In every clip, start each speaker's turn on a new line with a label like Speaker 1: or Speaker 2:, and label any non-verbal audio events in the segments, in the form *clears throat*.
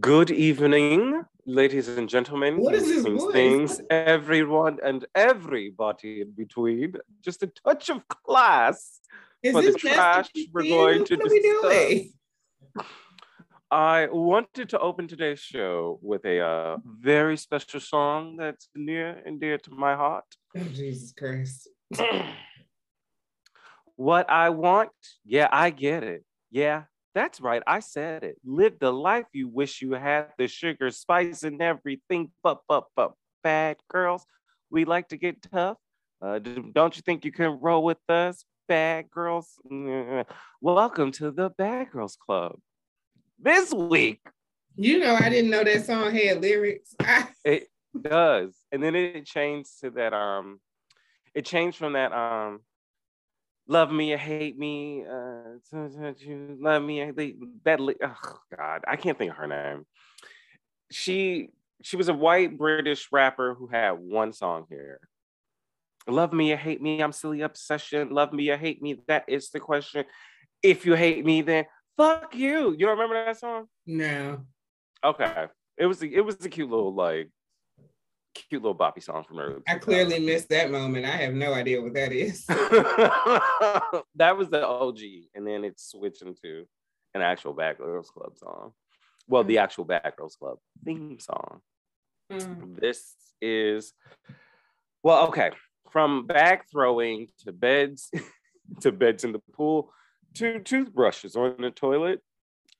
Speaker 1: Good evening, ladies and gentlemen.
Speaker 2: What is this
Speaker 1: things,
Speaker 2: voice?
Speaker 1: things, everyone and everybody in between. Just a touch of class.
Speaker 2: Is
Speaker 1: For the
Speaker 2: this
Speaker 1: trash, we're going
Speaker 2: Steele?
Speaker 1: to
Speaker 2: What are we
Speaker 1: discuss.
Speaker 2: doing?
Speaker 1: I wanted to open today's show with a uh, very special song that's near and dear to my heart.
Speaker 2: Oh, Jesus Christ. *clears throat*
Speaker 1: what I want, yeah, I get it. Yeah, that's right. I said it. Live the life you wish you had, the sugar, spice, and everything. But, but, but, bad girls, we like to get tough. Uh, don't you think you can roll with us, bad girls? Welcome to the Bad Girls Club. This week,
Speaker 2: You know, I didn't know that song had lyrics. *laughs*
Speaker 1: It does, and then it changed to that. Um, it changed from that. Um, love me or hate me. Uh, you love me. or hate- That. Oh God, I can't think of her name. She she was a white British rapper who had one song here. Love me or hate me, I'm silly obsession. Love me or hate me, that is the question. If you hate me, then fuck you. You don't remember that song?
Speaker 2: no.
Speaker 1: Okay. It was a, it was a cute little like cute little boppy song from earlier.
Speaker 2: I clearly missed that moment. I have no idea what that is. *laughs*
Speaker 1: that was the OG, and then it switched into an actual Bad Girls Club song. Well, the actual Bad Girls Club theme song.
Speaker 2: Mm.
Speaker 1: This is well, okay. From bag throwing to beds, *laughs* to beds in the pool, to toothbrushes on the toilet.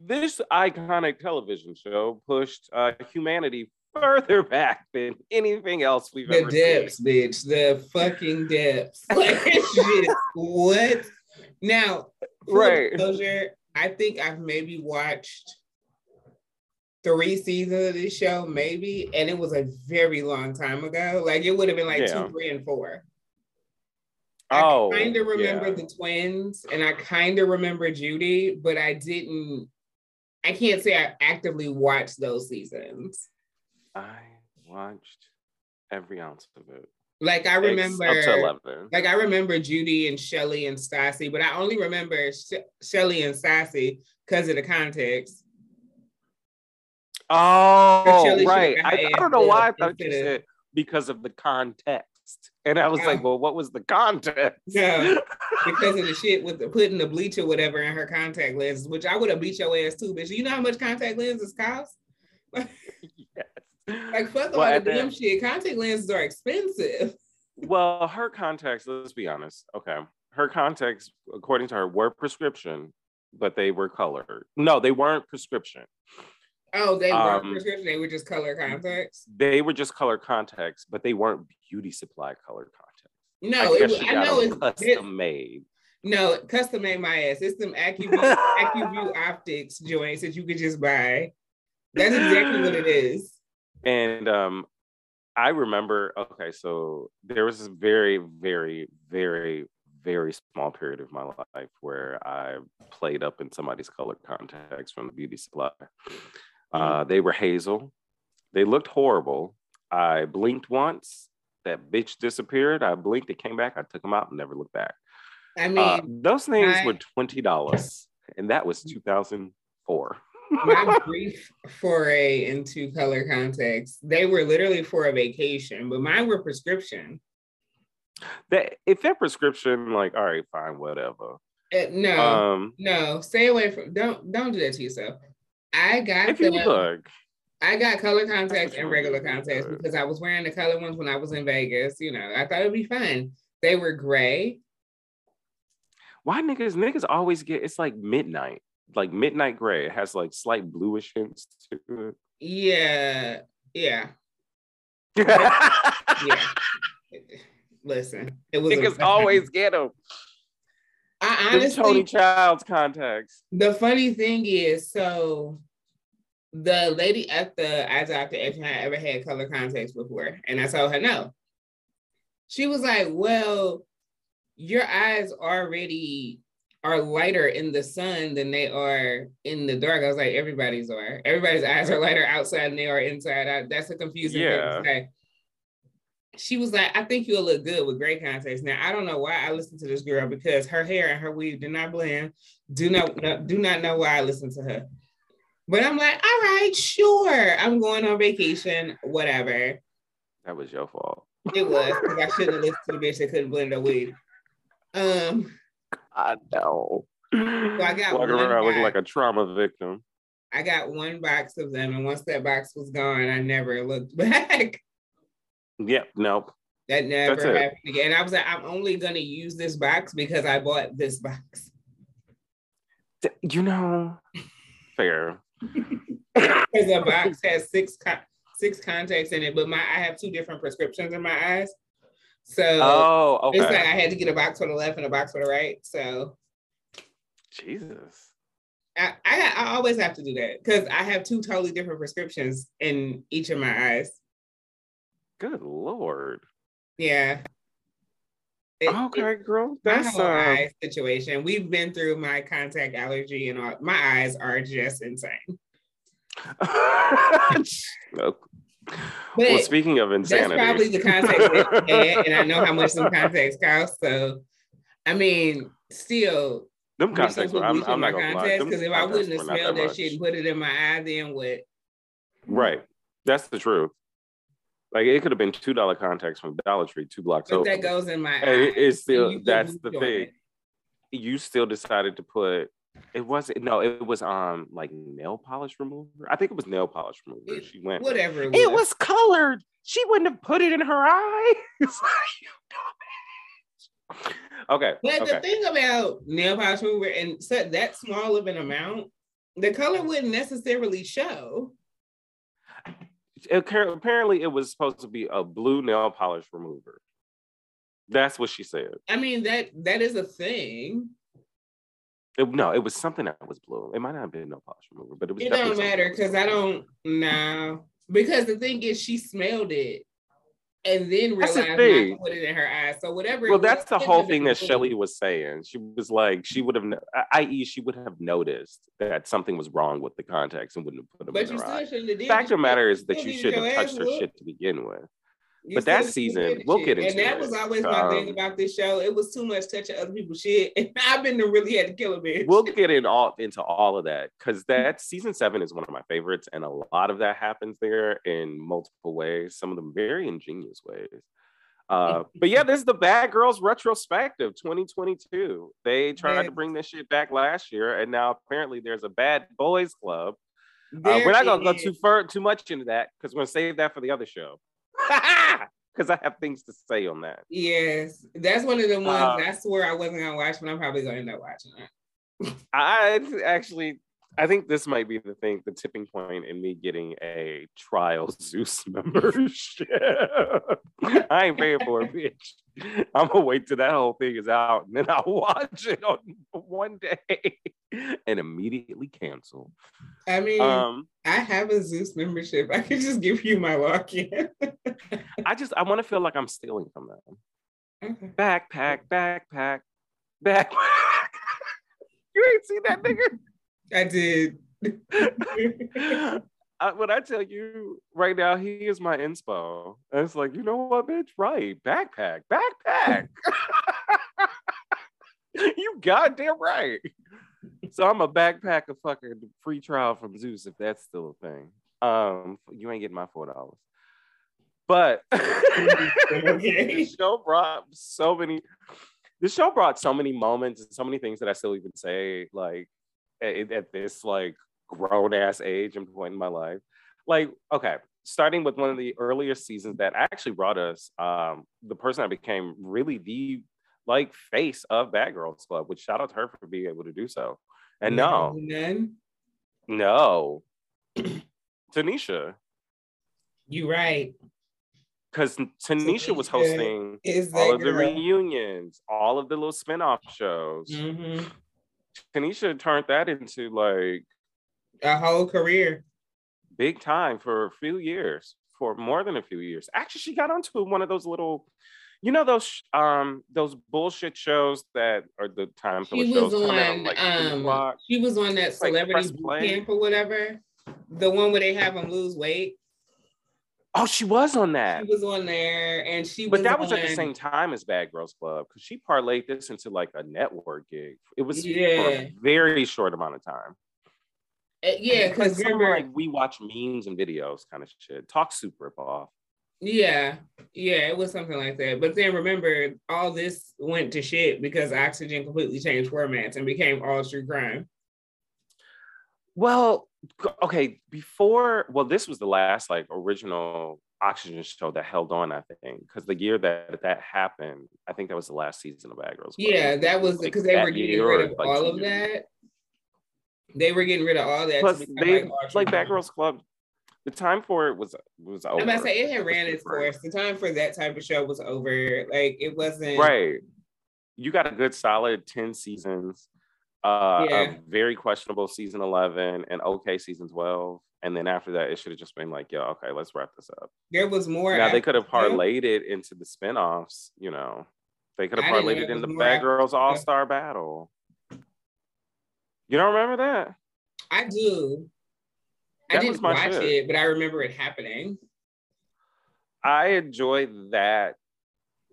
Speaker 1: This iconic television show pushed uh, humanity further back than anything else we've ever
Speaker 2: The
Speaker 1: ever
Speaker 2: depths,
Speaker 1: seen.
Speaker 2: bitch. The fucking depths. *laughs* Like, shit. What? Now,
Speaker 1: Right.
Speaker 2: disclosure, I think I've maybe watched three seasons of this show, maybe, and it was a very long time ago. Like it would have been like
Speaker 1: Yeah.
Speaker 2: two, three, and four.
Speaker 1: Oh,
Speaker 2: I kind of remember
Speaker 1: yeah.
Speaker 2: the twins and I kind of remember Judy, but I didn't, I can't say I actively watched those seasons.
Speaker 1: I watched every ounce of it.
Speaker 2: Like I
Speaker 1: Ex-
Speaker 2: remember,
Speaker 1: up to eleven.
Speaker 2: like I remember Judy and Shelly and Stassi, but I only remember Sh- Shelly and Stassi because of the context.
Speaker 1: Oh, right. I, I don't know why I thought you said because of the context. And I was
Speaker 2: Oh.
Speaker 1: like, well, what was the context?
Speaker 2: No. *laughs* Because of the shit with the putting the bleach or whatever in her contact lenses, which I would have beat your ass too, bitch. You know how much contact lenses cost? *laughs*
Speaker 1: yes.
Speaker 2: Like fuck
Speaker 1: Well,
Speaker 2: all the damn
Speaker 1: that-
Speaker 2: shit. Contact lenses are expensive. *laughs*
Speaker 1: Well, her contacts, let's be honest. Okay. Her contacts, according to her, were prescription, but they were colored. No, they weren't prescription.
Speaker 2: Oh, they
Speaker 1: Um,
Speaker 2: weren't prescription. They were just color contacts.
Speaker 1: They were just color contacts, but they weren't beauty supply colored contacts.
Speaker 2: No,
Speaker 1: I
Speaker 2: it
Speaker 1: guess
Speaker 2: was,
Speaker 1: she
Speaker 2: I know it's it,
Speaker 1: custom made.
Speaker 2: no custom made my ass. It's them Acuvue, Acuvue optics joints that you could just buy. That's exactly what it is.
Speaker 1: And um, I remember, okay, so there was this very, very, very, very small period of my life where I played up in somebody's color contacts from the beauty supply. Uh, they were hazel. They looked horrible. I blinked once. That bitch disappeared. I blinked. It came back. I took them out and never looked back.
Speaker 2: I mean,
Speaker 1: Uh, those things
Speaker 2: I-
Speaker 1: were twenty dollars, and that was two thousand four.
Speaker 2: My brief foray into color contacts, they were literally for a vacation, but mine were prescription.
Speaker 1: That if that prescription, like, all right, fine, whatever.
Speaker 2: Uh, no,
Speaker 1: Um,
Speaker 2: no, stay away from. Don't don't do that to yourself. I got
Speaker 1: if you look,
Speaker 2: I got color contacts and regular contacts because I was wearing the color ones when I was in Vegas. You know, I thought it'd be fun. They were gray.
Speaker 1: why niggas niggas always get it's like midnight, like midnight gray. It has like slight bluish hints to
Speaker 2: it. Yeah,
Speaker 1: yeah, *laughs*
Speaker 2: yeah. Listen, it was a- *laughs*
Speaker 1: always get them.
Speaker 2: I honestly,
Speaker 1: Tony Child's contacts.
Speaker 2: the funny thing is, so the lady at the eye doctor if I ever had color contacts before, and I told her no. She was like, "Well, your eyes already are lighter in the sun than they are in the dark." I was like, "Everybody's are. Everybody's eyes are lighter outside than they are inside. I, that's a confusing thing to say." She was like, "I think you'll look good with gray contacts." Now I don't know why I listened to this girl because her hair and her weave did not blend. Do not no, do not know why I listened to her. But I'm like, all right, sure. I'm going on vacation, whatever.
Speaker 1: That was your fault.
Speaker 2: It was because I shouldn't have listened to the bitch that couldn't blend her weave. Um,
Speaker 1: I know.
Speaker 2: I got
Speaker 1: walking
Speaker 2: one
Speaker 1: around looking like a trauma victim.
Speaker 2: I got one box of them, and once that box was gone, I never looked *laughs* back.
Speaker 1: Yep. Nope.
Speaker 2: That never
Speaker 1: That's it.
Speaker 2: happened again. And I was like, I'm only gonna use this box because I bought this box.
Speaker 1: You know, fair. *laughs*
Speaker 2: Because the box has six co- six contacts in it, but my I have two different prescriptions in my eyes. So
Speaker 1: Oh,
Speaker 2: it's like. I had to get a box for the left and a box for the right. So
Speaker 1: Jesus.
Speaker 2: I, I, I always have to do that because I have two totally different prescriptions in each of my eyes.
Speaker 1: Good lord.
Speaker 2: Yeah. It-
Speaker 1: Okay, girl.
Speaker 2: my
Speaker 1: That's
Speaker 2: whole
Speaker 1: uh,
Speaker 2: eye situation. We've been through my contact allergy and all. My eyes are just insane. *laughs* But
Speaker 1: well, speaking of insanity, That's
Speaker 2: probably the contacts *laughs* had, and I know how much some contacts cost. So, I mean, still,
Speaker 1: them contacts. I'm, I'm not gonna lie.
Speaker 2: contacts because if I wouldn't have smelled that
Speaker 1: much.
Speaker 2: shit and put it in my eye, then what?
Speaker 1: Right. That's the truth. Like it could have been two dollar contacts from Dollar Tree, two blocks
Speaker 2: But
Speaker 1: over.
Speaker 2: that goes in my eye.
Speaker 1: it's still that's the thing.
Speaker 2: it.
Speaker 1: You still decided to put it wasn't no, it was um like nail polish remover. I think it was nail polish remover.
Speaker 2: It-
Speaker 1: she went
Speaker 2: Whatever it was.
Speaker 1: it was colored. She wouldn't have put it in her eye. It's *laughs* like, you dumbass. okay.
Speaker 2: But
Speaker 1: okay.
Speaker 2: the thing about nail polish remover and so that small of an amount, the color wouldn't necessarily show.
Speaker 1: Appa- Apparently, it was supposed to be a blue nail polish remover. That's what she said.
Speaker 2: I mean that that is a thing.
Speaker 1: It- no, it was something that was blue. It might not have been no polish remover, but it was.
Speaker 2: It don't matter
Speaker 1: something that was
Speaker 2: because I don't know. Because the thing is, she smelled it and then
Speaker 1: That's
Speaker 2: realized
Speaker 1: the
Speaker 2: not
Speaker 1: thing.
Speaker 2: to put it in her eyes. So whatever.
Speaker 1: Well, that's the whole thing that. Shelly was saying. She was like, she would have, i.e., she would have noticed that something was wrong with the contacts and wouldn't have put them
Speaker 2: But
Speaker 1: in
Speaker 2: you
Speaker 1: her
Speaker 2: still
Speaker 1: eye.
Speaker 2: shouldn't have did.
Speaker 1: Fact of the matter is that you shouldn't have touched her shit to begin with.
Speaker 2: You
Speaker 1: But that season, we'll
Speaker 2: shit.
Speaker 1: get into And
Speaker 2: that
Speaker 1: it.
Speaker 2: was always my thing
Speaker 1: Um,
Speaker 2: about this show. It was too much touching other people's shit, *laughs* and I've been to really had to kill a bitch.
Speaker 1: We'll get in all into all of that because that season seven is one of my favorites, and a lot of that happens there in multiple ways. Some of them very ingenious ways. Uh, *laughs* but yeah, this is the Bad Girls retrospective 2022. They tried to bring this shit back last year, and now apparently there's a Bad Boys Club. Uh, we're not gonna go too far too much into that because we're gonna save that for the other show. Because I have things to say on that.
Speaker 2: Yes, that's one of the ones
Speaker 1: Uh,
Speaker 2: I swore I wasn't gonna watch, but I'm probably gonna end up watching it.
Speaker 1: I actually, I think this might be the thing, the tipping point in me getting a trial *laughs* Zeus membership. I ain't paying for it, bitch. I'm gonna wait till that whole thing is out and then I'll *laughs* watch it on one day and immediately cancel.
Speaker 2: I mean,
Speaker 1: Um,
Speaker 2: I have a Zeus membership. I could just give you my lock-in.
Speaker 1: I just I want to feel like I'm stealing from them.
Speaker 2: okay.
Speaker 1: Backpack, backpack, backpack. *laughs* you ain't seen that nigga?
Speaker 2: I did. *laughs*
Speaker 1: I, when I tell you right now, he is my inspo. And it's like, you know what, bitch? Right. Backpack, backpack. *laughs* you goddamn right. So I'm a backpack of fucking free trial from Zeus, if that's still a thing. Um, you ain't getting my four dollars. But *laughs* the show brought so many. The show brought so many moments and so many things that I still even say like at, at this like grown ass age and point in my life. Like, okay, starting with one of the earlier seasons that actually brought us um, the person that became really the like face of Bad Girls Club, which shout out to her for being able to do so. And no,
Speaker 2: none.
Speaker 1: no, *clears throat* Tanisha,
Speaker 2: You right.
Speaker 1: because Tanisha was hosting all of the reunions, all of the little spin-off shows.
Speaker 2: Mhm.
Speaker 1: Tanisha turned that into like
Speaker 2: A whole career.
Speaker 1: big time for a few years, for more than a few years. Actually, she got onto one of those little, you know, those um those bullshit shows that are the time
Speaker 2: She was
Speaker 1: come out
Speaker 2: on
Speaker 1: like,
Speaker 2: um she was on that celebrity boot camp or whatever. The one where they have them lose weight.
Speaker 1: Oh, she was on that.
Speaker 2: She was on there and she
Speaker 1: But
Speaker 2: was
Speaker 1: that was at the same time as Bad Girls Club because she parlayed this into like a network gig. It was for
Speaker 2: Yeah.
Speaker 1: a very short amount of time.
Speaker 2: Uh, yeah, because remember,
Speaker 1: like we watch memes and videos, kind of shit. Talk super off.
Speaker 2: Yeah, yeah, it was something like that. But then remember, all this went to shit because Oxygen completely changed formats and became all true crime.
Speaker 1: Well, okay, before, well, this was the last like original Oxygen show that held on, I think, because the year that that happened, I think that was the last season of Bad Girls.
Speaker 2: Club. Yeah, that was because like, they were getting rid of like all of that. They were getting rid of all that.
Speaker 1: Plus, they like, like Bad Girls Club the time for it was was over.
Speaker 2: I'm about to say it had ran its course. The time for that type of show was over. Like it wasn't
Speaker 1: right. You got a good solid 10 seasons, uh yeah. a very questionable season 11 and okay season 12. And then after that, it should have just been like, yo, okay, let's wrap this up.
Speaker 2: There was more.
Speaker 1: Now they could have parlayed it into the spinoffs, you know. They could have parlayed it in the Bad Girls All Star Battle. You don't remember that?
Speaker 2: I do. I didn't watch shit. it, but I remember it happening.
Speaker 1: I enjoyed that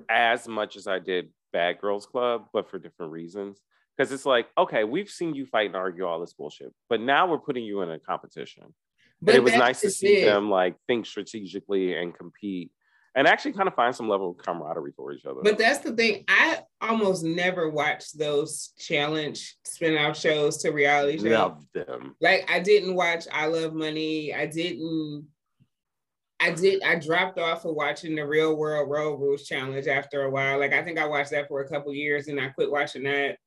Speaker 1: as much as I did Bad Girls Club, but for different reasons. Because it's like, okay, we've seen you fight and argue all this bullshit, but now we're putting you in a competition. But it was nice to see it. them like think strategically and compete and actually kind of find some level of camaraderie for each other.
Speaker 2: But that's the thing. I almost never watched those challenge spin-off shows to reality shows.
Speaker 1: Love them.
Speaker 2: Like I didn't watch I Love Money. I didn't I did I dropped off of watching the real world road rules challenge after a while. Like I think I watched that for a couple years and I quit watching that.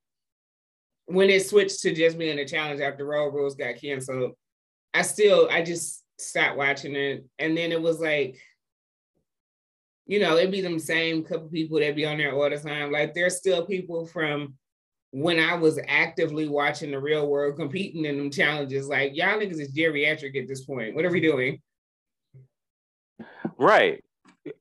Speaker 2: When it switched to just being a challenge after road rules got canceled, I still I just stopped watching it. And then it was like you know, it'd be them same couple people that be on there all the time. Like there's still people from when I was actively watching the real world competing in them challenges. Like y'all niggas is geriatric at this point. What are we doing?
Speaker 1: Right.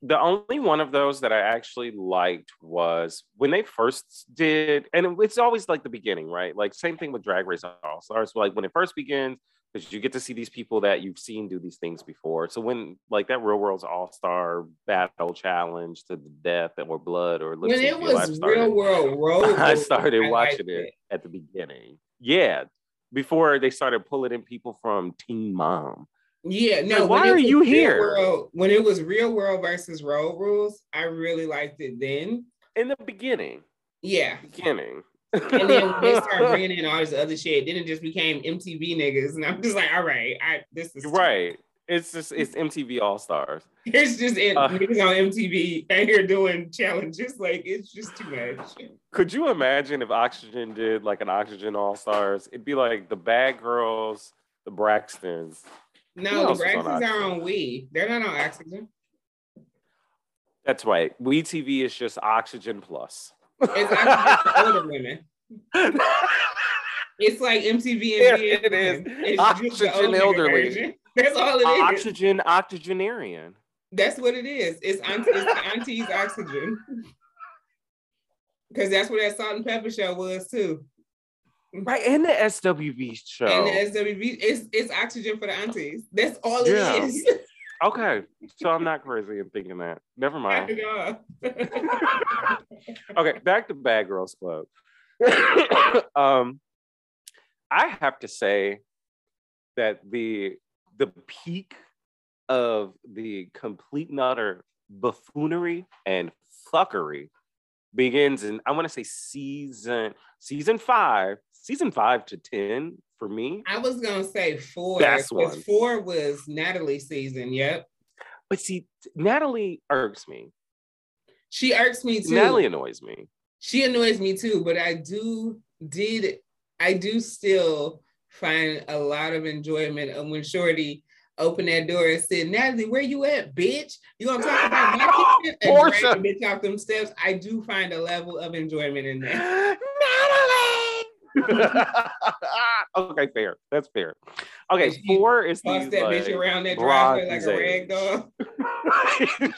Speaker 1: The only one of those that I actually liked was when they first did, and it's always like the beginning, right? Like same thing with Drag Race All Stars. Like when it first begins, because you get to see these people that you've seen do these things before. So when like that Real World's All Star Battle Challenge to the death or blood or
Speaker 2: when it was started, Real World Road, *laughs*
Speaker 1: I started I watching it. it at the beginning. Yeah, before they started pulling in people from Teen Mom.
Speaker 2: Yeah, no.
Speaker 1: Like, why are you here?
Speaker 2: World, when it was Real World versus Road Rules, I really liked it then.
Speaker 1: In the beginning.
Speaker 2: Yeah.
Speaker 1: Beginning
Speaker 2: and then they start bringing *laughs* in all this other shit, then it just became MTV niggas, and I'm just like, all right, I this is
Speaker 1: right. It's just it's MTV All Stars. *laughs*
Speaker 2: It's just it, uh, niggas on MTV and here doing challenges. Like it's just too much.
Speaker 1: Could you imagine if Oxygen did like an Oxygen All Stars? It'd be like the Bad Girls, the Braxtons.
Speaker 2: No, the Braxtons are on We. They're not on Oxygen.
Speaker 1: That's right. We TV is just Oxygen Plus.
Speaker 2: It's *laughs* actually for older women. It's like MTV and yeah,
Speaker 1: it is. It's oxygen elderly. Version.
Speaker 2: That's all it is.
Speaker 1: Oxygen octogenarian.
Speaker 2: That's what it is. It's, auntie, it's auntie's oxygen. Because that's what that salt and pepper show was too.
Speaker 1: Right, and the SWV show.
Speaker 2: And the SWV, it's it's oxygen for the aunties. That's all yeah. it is. *laughs*
Speaker 1: Okay, so I'm not crazy in thinking that. Never mind. *laughs* okay, back to Bad Girls Club. *coughs* um, I have to say that the the peak of the complete and utter buffoonery and fuckery begins in I want to say season season five, season five to ten for me.
Speaker 2: I was gonna say four. That's one. Four was Natalie's season. Yep.
Speaker 1: But see, Natalie irks me.
Speaker 2: She irks me too.
Speaker 1: Natalie annoys me.
Speaker 2: She annoys me too. But I do did I do still find a lot of enjoyment of when Shorty opened that door and said, Natalie, where you at, bitch? You gonna talk about my kitchen *laughs* and drag the bitch off them steps? I do find a level of enjoyment in that. *laughs* *laughs*
Speaker 1: Okay, fair. That's fair. Okay, she four is
Speaker 2: toss that like, bitch around that driveway like a rag
Speaker 1: doll.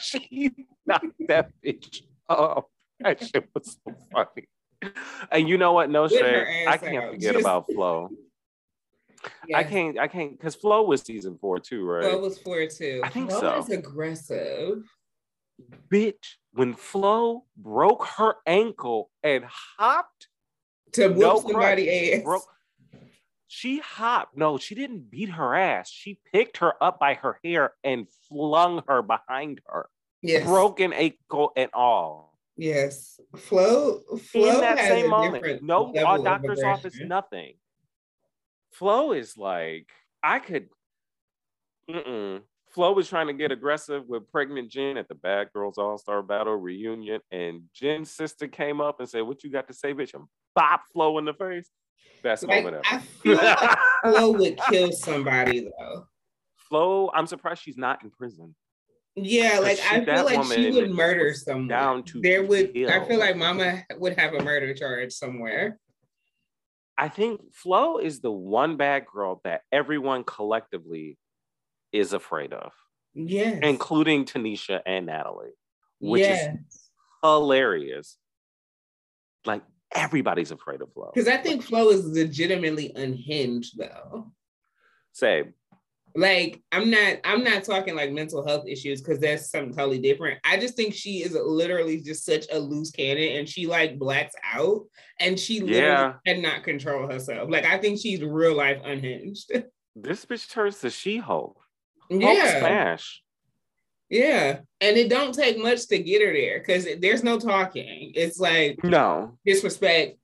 Speaker 1: *laughs* she knocked that bitch off. That shit was so funny. And you know what? No shade. I can't out. forget Just... about Flo. *laughs* Yes. I can't. I can't because Flo was season four too, right?
Speaker 2: Flo was four too.
Speaker 1: I think
Speaker 2: Flo
Speaker 1: so.
Speaker 2: Was aggressive.
Speaker 1: Bitch, when Flo broke her ankle and hopped
Speaker 2: to whoop no somebody ass. Broke,
Speaker 1: She hopped. No, she didn't beat her ass. She picked her up by her hair and flung her behind her.
Speaker 2: Yes.
Speaker 1: Broken ankle and all.
Speaker 2: Yes. Flo. Flo
Speaker 1: In that same moment. No uh,
Speaker 2: of
Speaker 1: doctor's office, nothing. Flo is like, I could. Mm-mm. Flo was trying to get aggressive with pregnant Jen at the Bad Girls All Star Battle reunion, and Jen's sister came up and said, "What you got to say, bitch?" Bop Flo in the face. Best
Speaker 2: Like,
Speaker 1: moment
Speaker 2: I feel like *laughs* Flo would kill somebody though.
Speaker 1: Flo, I'm surprised she's not in prison.
Speaker 2: Yeah, like
Speaker 1: she-
Speaker 2: I feel like she would murder someone.
Speaker 1: down to
Speaker 2: there would I feel like Mama would have a murder charge somewhere.
Speaker 1: I think Flo is the one bad girl that everyone collectively is afraid of,
Speaker 2: Yes.
Speaker 1: including Tanisha and Natalie, which
Speaker 2: yeah.
Speaker 1: is hilarious. Like everybody's afraid of Flo.
Speaker 2: Because I think Flo is legitimately unhinged though.
Speaker 1: Say,
Speaker 2: Like I'm not I'm not talking like mental health issues because that's something totally different. I just think she is literally just such a loose cannon and she like blacks out and she literally
Speaker 1: Yeah.
Speaker 2: cannot control herself. Like I think she's real life unhinged. *laughs*
Speaker 1: this bitch turns to She-Hulk. Hulk
Speaker 2: yeah.
Speaker 1: smash.
Speaker 2: Yeah. And it don't take much to get her there because there's no talking. It's like
Speaker 1: No.
Speaker 2: disrespect,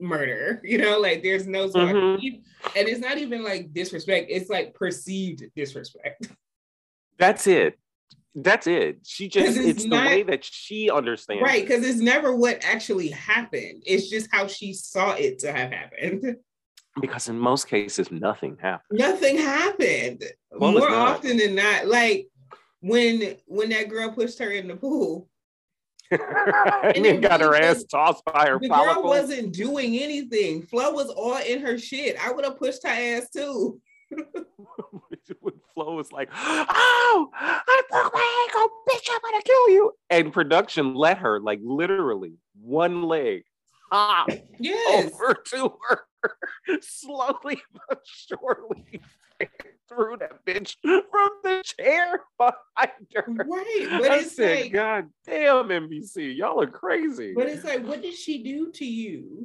Speaker 2: murder. *laughs* You know, like there's no talking.
Speaker 1: Mhm.
Speaker 2: And it's not even like disrespect, it's like perceived disrespect.
Speaker 1: That's it. That's it. She *laughs* just it's,
Speaker 2: it's
Speaker 1: the way that she understands.
Speaker 2: Right. Because it's never what actually happened. It's just how she saw it to have happened.
Speaker 1: Because in most cases, nothing happened.
Speaker 2: Nothing happened.
Speaker 1: Well,
Speaker 2: More often than not, like when when that girl pushed her in the pool, *laughs*
Speaker 1: and then got her ass
Speaker 2: was-
Speaker 1: tossed by her
Speaker 2: the girl wasn't doing anything. Flo was all in her shit. I would have pushed her ass too. *laughs*
Speaker 1: when Flo was like, "Oh, I broke my ankle, bitch! I'm gonna kill you!" And production let her, like, literally one leg hop
Speaker 2: Yes.
Speaker 1: over to her, *laughs* slowly but surely threw that bitch from the chair behind her.
Speaker 2: Right. But
Speaker 1: I
Speaker 2: it's
Speaker 1: said,
Speaker 2: like,
Speaker 1: "God damn, NBC, y'all are crazy."
Speaker 2: but it's like, what did she do to you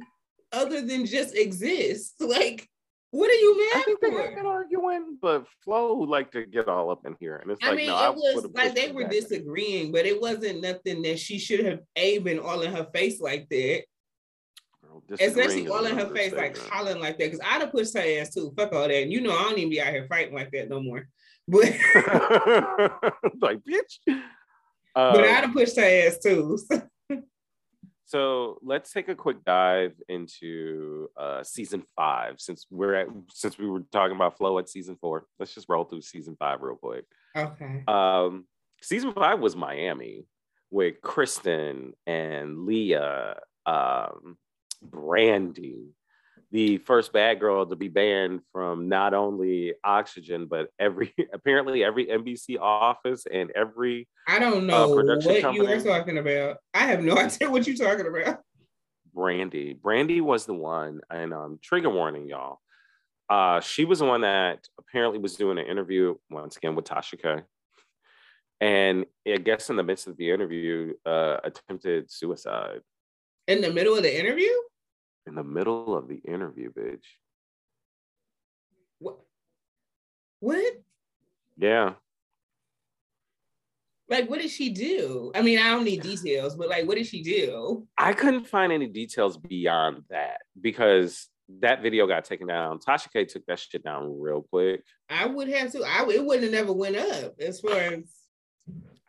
Speaker 2: other than just exist? *laughs* Like, what are you
Speaker 1: I
Speaker 2: mad
Speaker 1: think
Speaker 2: for?
Speaker 1: have been arguing, but Flo like to get all up in here, and it's like
Speaker 2: I
Speaker 1: like,
Speaker 2: mean,
Speaker 1: no,
Speaker 2: it
Speaker 1: I
Speaker 2: was like they were
Speaker 1: back.
Speaker 2: disagreeing, but it wasn't nothing that she should have a been all in her face like that, especially all in her face, like
Speaker 1: understatement.
Speaker 2: hollering like that. Because I'd have pushed her ass too. Fuck all that. And you know, I don't even be out here fighting like that no more. *laughs* But *laughs*
Speaker 1: like, bitch.
Speaker 2: but
Speaker 1: Um,
Speaker 2: I'd have pushed her ass too. *laughs*
Speaker 1: so let's take a quick dive into uh, season five, since we're at since we were talking about Flo at season four. Let's just roll through season five real quick.
Speaker 2: okay.
Speaker 1: Um, season five was Miami with Kristen and Leah, um, Brandy, the first bad girl to be banned from not only Oxygen but every *laughs* apparently every NBC office and every
Speaker 2: I don't know
Speaker 1: production
Speaker 2: what you are talking about. I have no *laughs* idea what you're talking about.
Speaker 1: Brandy. Brandy was the one, and um, trigger warning, y'all. Uh, she was the one that apparently was doing an interview once again with Tasha K. And I guess in the midst of the interview, uh, attempted suicide
Speaker 2: In the middle of the interview?
Speaker 1: In the middle of the interview, bitch.
Speaker 2: What? What?
Speaker 1: Yeah.
Speaker 2: Like, what did she do? I mean, I don't need details, but like, what did she do?
Speaker 1: I couldn't find any details beyond that because that video got taken down. Tasha K took that shit down real quick.
Speaker 2: I would have to. I it wouldn't have never went up as far as.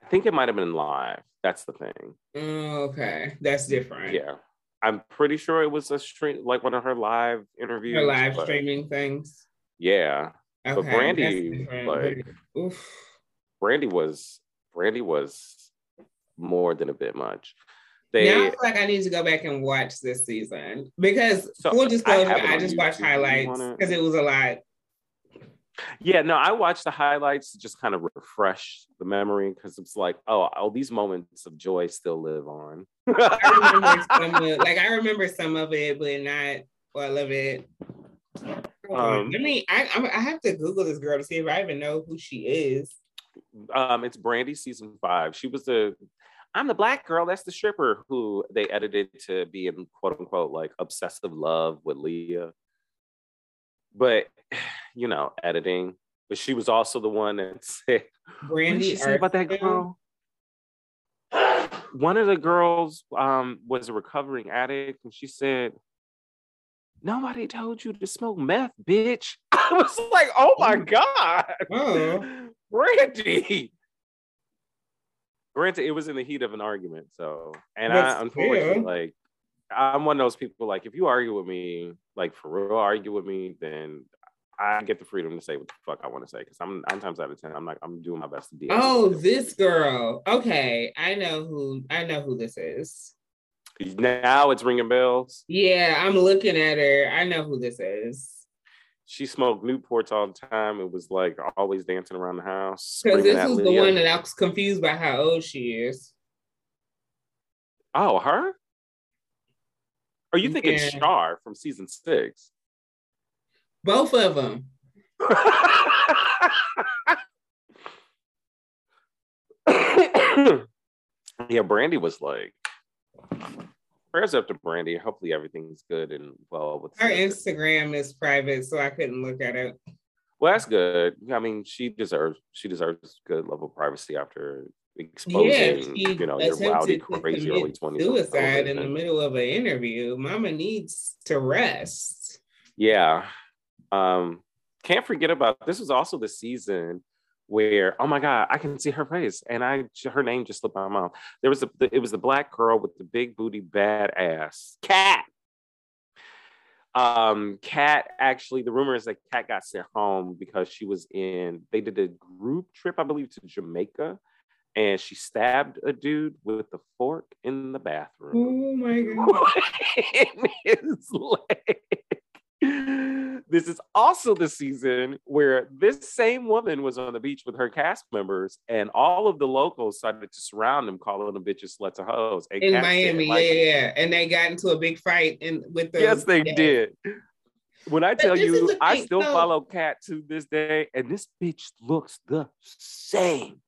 Speaker 1: I think it might have been live. That's the thing.
Speaker 2: Oh, okay, that's different.
Speaker 1: Yeah. I'm pretty sure it was a stream, like one of her live interviews.
Speaker 2: Her live
Speaker 1: but-
Speaker 2: streaming things.
Speaker 1: Yeah.
Speaker 2: Okay,
Speaker 1: But Brandy, like,
Speaker 2: oof.
Speaker 1: Brandy was Brandy was more than a bit much. They
Speaker 2: now I feel like I need to go back and watch this season because
Speaker 1: So,
Speaker 2: full
Speaker 1: I
Speaker 2: disclosure,
Speaker 1: it
Speaker 2: I, just
Speaker 1: YouTube.
Speaker 2: watched highlights because it was a lot.
Speaker 1: Yeah, no, I watch the highlights to just kind of refresh the memory because it's like, oh, all these moments of joy still live on.
Speaker 2: I remember *laughs* some of, like I remember some of it, but not all of it.
Speaker 1: Um,
Speaker 2: Let me. I I have to Google this girl to see if I even know who she is.
Speaker 1: um, it's Brandy season five. She was the I'm the black girl, that's the stripper who they edited to be in quote unquote like obsessive love with Leah. but you know, editing. But she was also the one that *laughs* said,
Speaker 2: Brandy
Speaker 1: what did she say about that girl? One of the girls um, was a recovering addict, and she said, Nobody told you to smoke meth, bitch. *laughs* I was like, oh my God.
Speaker 2: Oh. *laughs*
Speaker 1: Brandy. Granted, it was in the heat of an argument. So, and
Speaker 2: But
Speaker 1: I unfortunately,
Speaker 2: still.
Speaker 1: like, I'm one of those people, like, if you argue with me, like, for real, argue with me, then I get the freedom to say what the fuck I want to say. Because I'm nine times out of 10, I'm like, I'm doing my best to be.
Speaker 2: Oh, this girl. Okay, I know who. I know who this is.
Speaker 1: Now it's ringing bells.
Speaker 2: Yeah, I'm looking at her. I know who this is.
Speaker 1: She smoked Newports all the time. It was like always dancing around the house.
Speaker 2: Because this was the one that I was confused by how old she is.
Speaker 1: Oh, her? Are you thinking
Speaker 2: Yeah.
Speaker 1: Char from season six?
Speaker 2: Both of them. *coughs*
Speaker 1: yeah, Brandy was like, prayers up to Brandy. Hopefully everything's good and well with
Speaker 2: Her Instagram is private, so I couldn't look at it.
Speaker 1: Well, that's good. I mean, she deserves she deserves good level of privacy after exposing,
Speaker 2: Yeah,
Speaker 1: you know, your rowdy, crazy early twenties.
Speaker 2: Suicide in the middle of an interview. Mama needs to rest.
Speaker 1: Yeah. Um, can't forget about this was also the season where oh my god, I can see her face and I her name just slipped my mouth. There was a it was the black girl with the big booty bad ass cat. Um, Cat actually, the rumor is that Cat got sent home because she was in, they did a group trip, I believe, to Jamaica, and she stabbed a dude with a fork in the bathroom.
Speaker 2: Oh my *laughs* god.
Speaker 1: in his leg. This is also the season where this same woman was on the beach with her cast members, and all of the locals started to surround them, calling them bitches, sluts, and hoes. And
Speaker 2: In Miami, yeah, yeah. And they got into a big fight and with the
Speaker 1: Yes, they
Speaker 2: yeah.
Speaker 1: did. When I tell you, I
Speaker 2: thing,
Speaker 1: still
Speaker 2: so-
Speaker 1: follow Cat to this day, and this bitch looks the same.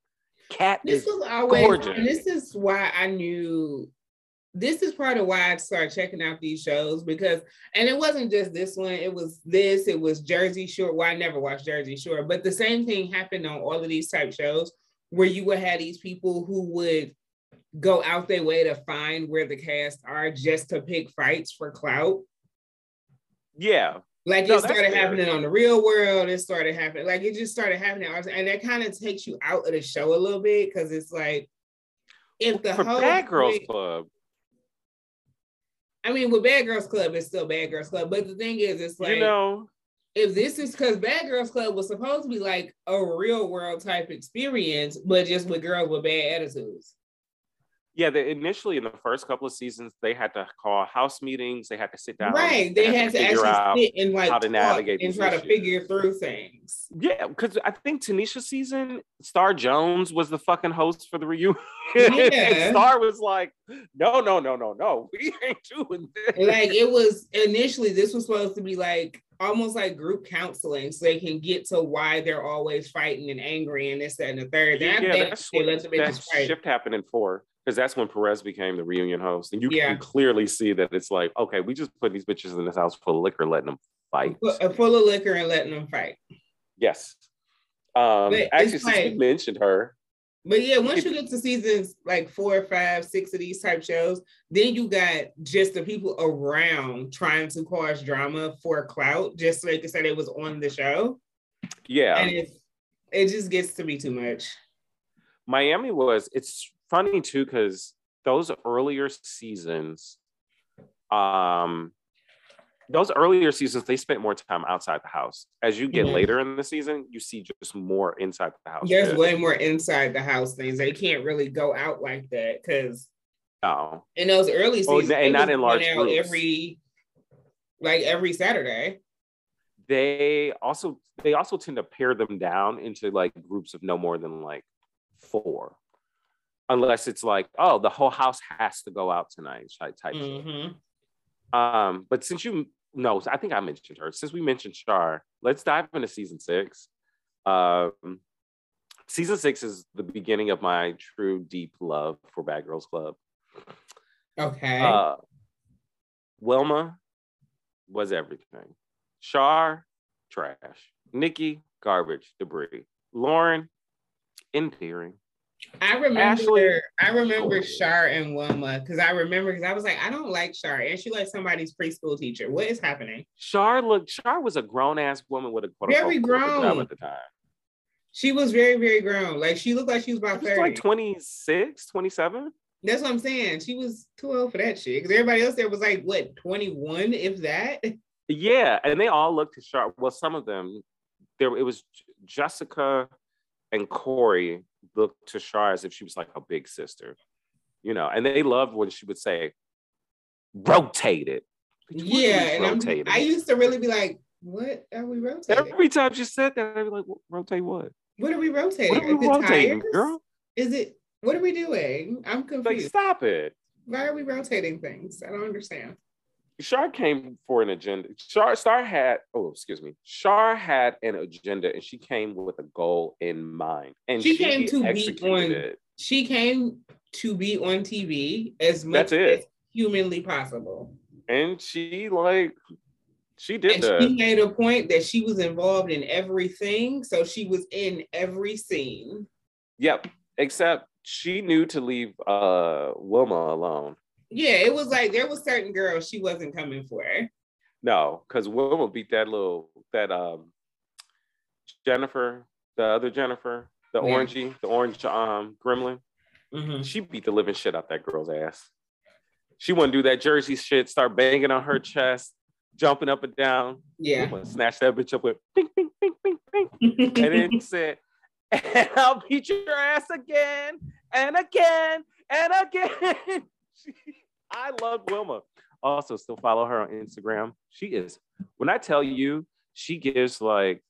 Speaker 1: Cat
Speaker 2: This
Speaker 1: is
Speaker 2: was always,
Speaker 1: gorgeous.
Speaker 2: and this is why I knew. This is part of why I started checking out these shows because, and it wasn't just this one. It was this. It was Jersey Shore. Well, I never watched Jersey Shore, but the same thing happened on all of these type shows where you would have these people who would go out their way to find where the cast are just to pick fights for clout.
Speaker 1: yeah.
Speaker 2: Like
Speaker 1: No,
Speaker 2: it started happening on the real world. It started happening. Like it just started happening. And that kind of takes you out of the show a little bit because it's like if the
Speaker 1: For
Speaker 2: whole
Speaker 1: Bad Girls Club,
Speaker 2: I mean, with Bad Girls Club, it's still Bad Girls Club. But the thing is, it's like
Speaker 1: you know,
Speaker 2: if this is because Bad Girls Club was supposed to be like a real world type experience, but just with girls with bad attitudes.
Speaker 1: Yeah, they, initially in the first couple of seasons, they had to call house meetings. They had to sit down.
Speaker 2: right. They had to
Speaker 1: figure out
Speaker 2: actually sit and like
Speaker 1: how to navigate
Speaker 2: and try to
Speaker 1: issues.
Speaker 2: figure through things.
Speaker 1: Yeah, because I think Tanisha season, Star Jones was the fucking host for the reunion. *laughs*
Speaker 2: Yeah.
Speaker 1: and Star was like, no, no, no, no, no. We *laughs* ain't doing this.
Speaker 2: like it was initially this was supposed to be like almost like group counseling so they can get to why they're always fighting and angry and this that and the third
Speaker 1: yeah, that's what,
Speaker 2: the
Speaker 1: that shift happened in four. Because that's when Perez became the reunion host. And you
Speaker 2: Yeah.
Speaker 1: can clearly see that it's like, okay, we just put these bitches in this house full of liquor, letting them fight.
Speaker 2: Uh, full of liquor and letting them fight
Speaker 1: Yes. Um,
Speaker 2: But
Speaker 1: actually, since
Speaker 2: like-
Speaker 1: mentioned her,
Speaker 2: but yeah once you get to seasons like four five six of these type shows then you got just the people around trying to cause drama for clout just so they can say they was on the show
Speaker 1: yeah.
Speaker 2: and it, it just gets to be too much
Speaker 1: Miami was it's funny too because those earlier seasons, um, those earlier seasons they spent more time outside the house. As you get
Speaker 2: Mhm.
Speaker 1: later in the season, you see just more inside the house.
Speaker 2: there's way more inside the house things they can't really go out like that because
Speaker 1: No.
Speaker 2: in those early seasons,
Speaker 1: Oh,
Speaker 2: and
Speaker 1: not in large groups.
Speaker 2: every like every Saturday.
Speaker 1: They also they also tend to pare them down into like groups of no more than like four. Unless it's like, oh, the whole house has to go out tonight, type.
Speaker 2: Mhm.
Speaker 1: Um, but since you no, I think I mentioned her. Since we mentioned Char, let's dive into season six. Um, season six is the beginning of my true deep love for Bad Girls Club.
Speaker 2: Okay.
Speaker 1: Uh, Wilma was everything. Char trash. Nikki, garbage, debris. Lauren, endearing.
Speaker 2: I remember
Speaker 1: Ashley-
Speaker 2: I remember
Speaker 1: Oh.
Speaker 2: Shar and Wilma because I remember because I was like, I don't like Shar. And she like somebody's preschool teacher. What is happening?
Speaker 1: Shar looked. Shar was a grown ass woman with a quote
Speaker 2: Very
Speaker 1: unquote
Speaker 2: grown.
Speaker 1: at the time.
Speaker 2: She was very, very grown. Like she looked like she was about
Speaker 1: She was
Speaker 2: 30.
Speaker 1: like 26, 27.
Speaker 2: That's what I'm saying. She was too old for that shit. Because everybody else there was like what 21, if that.
Speaker 1: Yeah, and they all looked to Shar. Well, some of them, there it was Jessica and Corey looked to Shar as if she was like a big sister, you know. And they loved when she would say, "Rotate it." Bitch, what are we
Speaker 2: Yeah,
Speaker 1: rotating?
Speaker 2: I used to really be like, what are we rotating?
Speaker 1: Every time she said that, I'd be like, "Rotate what?
Speaker 2: What are we rotating?
Speaker 1: What are we
Speaker 2: Is it
Speaker 1: rotating,
Speaker 2: tires?
Speaker 1: girl?
Speaker 2: Is it what are we doing? I'm
Speaker 1: Like,
Speaker 2: confused.
Speaker 1: stop it."
Speaker 2: Why are we rotating things? I don't understand.
Speaker 1: Shar came for an agenda. Shar Star had, oh, excuse me. Shar had an agenda and she came with a goal in mind. And
Speaker 2: She
Speaker 1: she,
Speaker 2: came to be on-
Speaker 1: it.
Speaker 2: She came to be on TV as much as humanly possible.
Speaker 1: And she like she did
Speaker 2: And
Speaker 1: that.
Speaker 2: she made a point that she was involved in everything. So she was in every scene.
Speaker 1: Yep. Except she knew to leave uh Wilma alone.
Speaker 2: Yeah, it was like there was certain girls she wasn't coming for.
Speaker 1: No, because Wilma beat that little that um Jennifer, the other Jennifer, the
Speaker 2: Yeah.
Speaker 1: orangey, the orange um gremlin.
Speaker 2: Mhm.
Speaker 1: She beat the living shit out that girl's ass. She wouldn't do that Jersey shit, start banging on her chest, jumping up and down.
Speaker 2: Yeah.
Speaker 1: Snatched that bitch up with bing, bing, bing, bing, bing. *laughs* and then said, and I'll beat your ass again and again and again. *laughs* I love Wilma. Also, still follow her on Instagram. She is, when I tell you, she gives like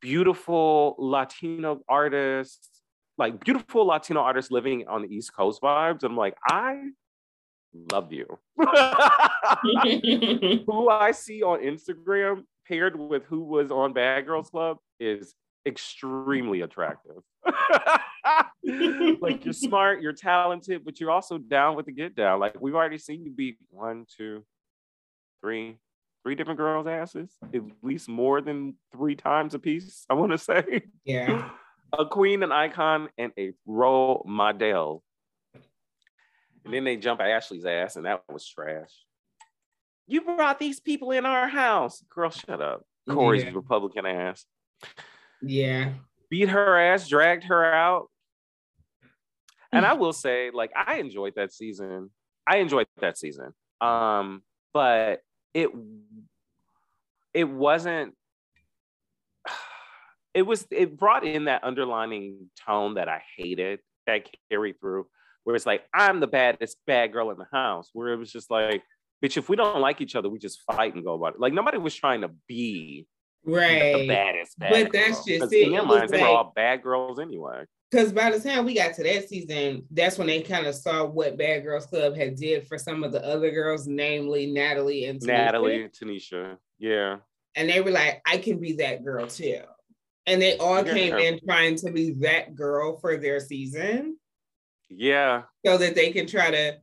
Speaker 1: beautiful Latino artists, like beautiful Latino artists living on the East Coast vibes. I'm like, I love you. *laughs* who I see on Instagram paired with who was on Bad Girls Club is extremely attractive. *laughs* *laughs* like you're smart, you're talented, but you're also down with the get down. Like we've already seen you beat one, two, three, three different girls' asses, at least more than three times a piece. I want to say
Speaker 2: yeah. *laughs*
Speaker 1: a queen, an icon, and a role model. And then they jump Ashley's ass, and that was trash. You brought these people in our house. Girl, shut up. Corey's
Speaker 2: Yeah.
Speaker 1: Republican ass.
Speaker 2: Yeah.
Speaker 1: Beat her ass, dragged her out. And I will say, like, I enjoyed that season. I enjoyed that season. Um, but it it wasn't *sighs* it was it brought in that underlining tone that I hated that carried through, where it's like, I'm the baddest bad girl in the house, where it was just like, bitch, if we don't like each other, we just fight and go about it. Like nobody was trying to be the
Speaker 2: Right.
Speaker 1: baddest bad
Speaker 2: But that's
Speaker 1: girl.
Speaker 2: just
Speaker 1: 'Cause
Speaker 2: it. It
Speaker 1: minds, they were all bad girls anyway.
Speaker 2: Because by the time we got to that season, that's when they kind of saw what Bad Girls Club had did for some of the other girls, namely Natalie and Tanisha.
Speaker 1: Natalie, Tanisha. Yeah.
Speaker 2: And they were like, I can be that girl too. And they all
Speaker 1: Yeah.
Speaker 2: came in trying to be that girl for their season
Speaker 1: Yeah.
Speaker 2: so that they can try to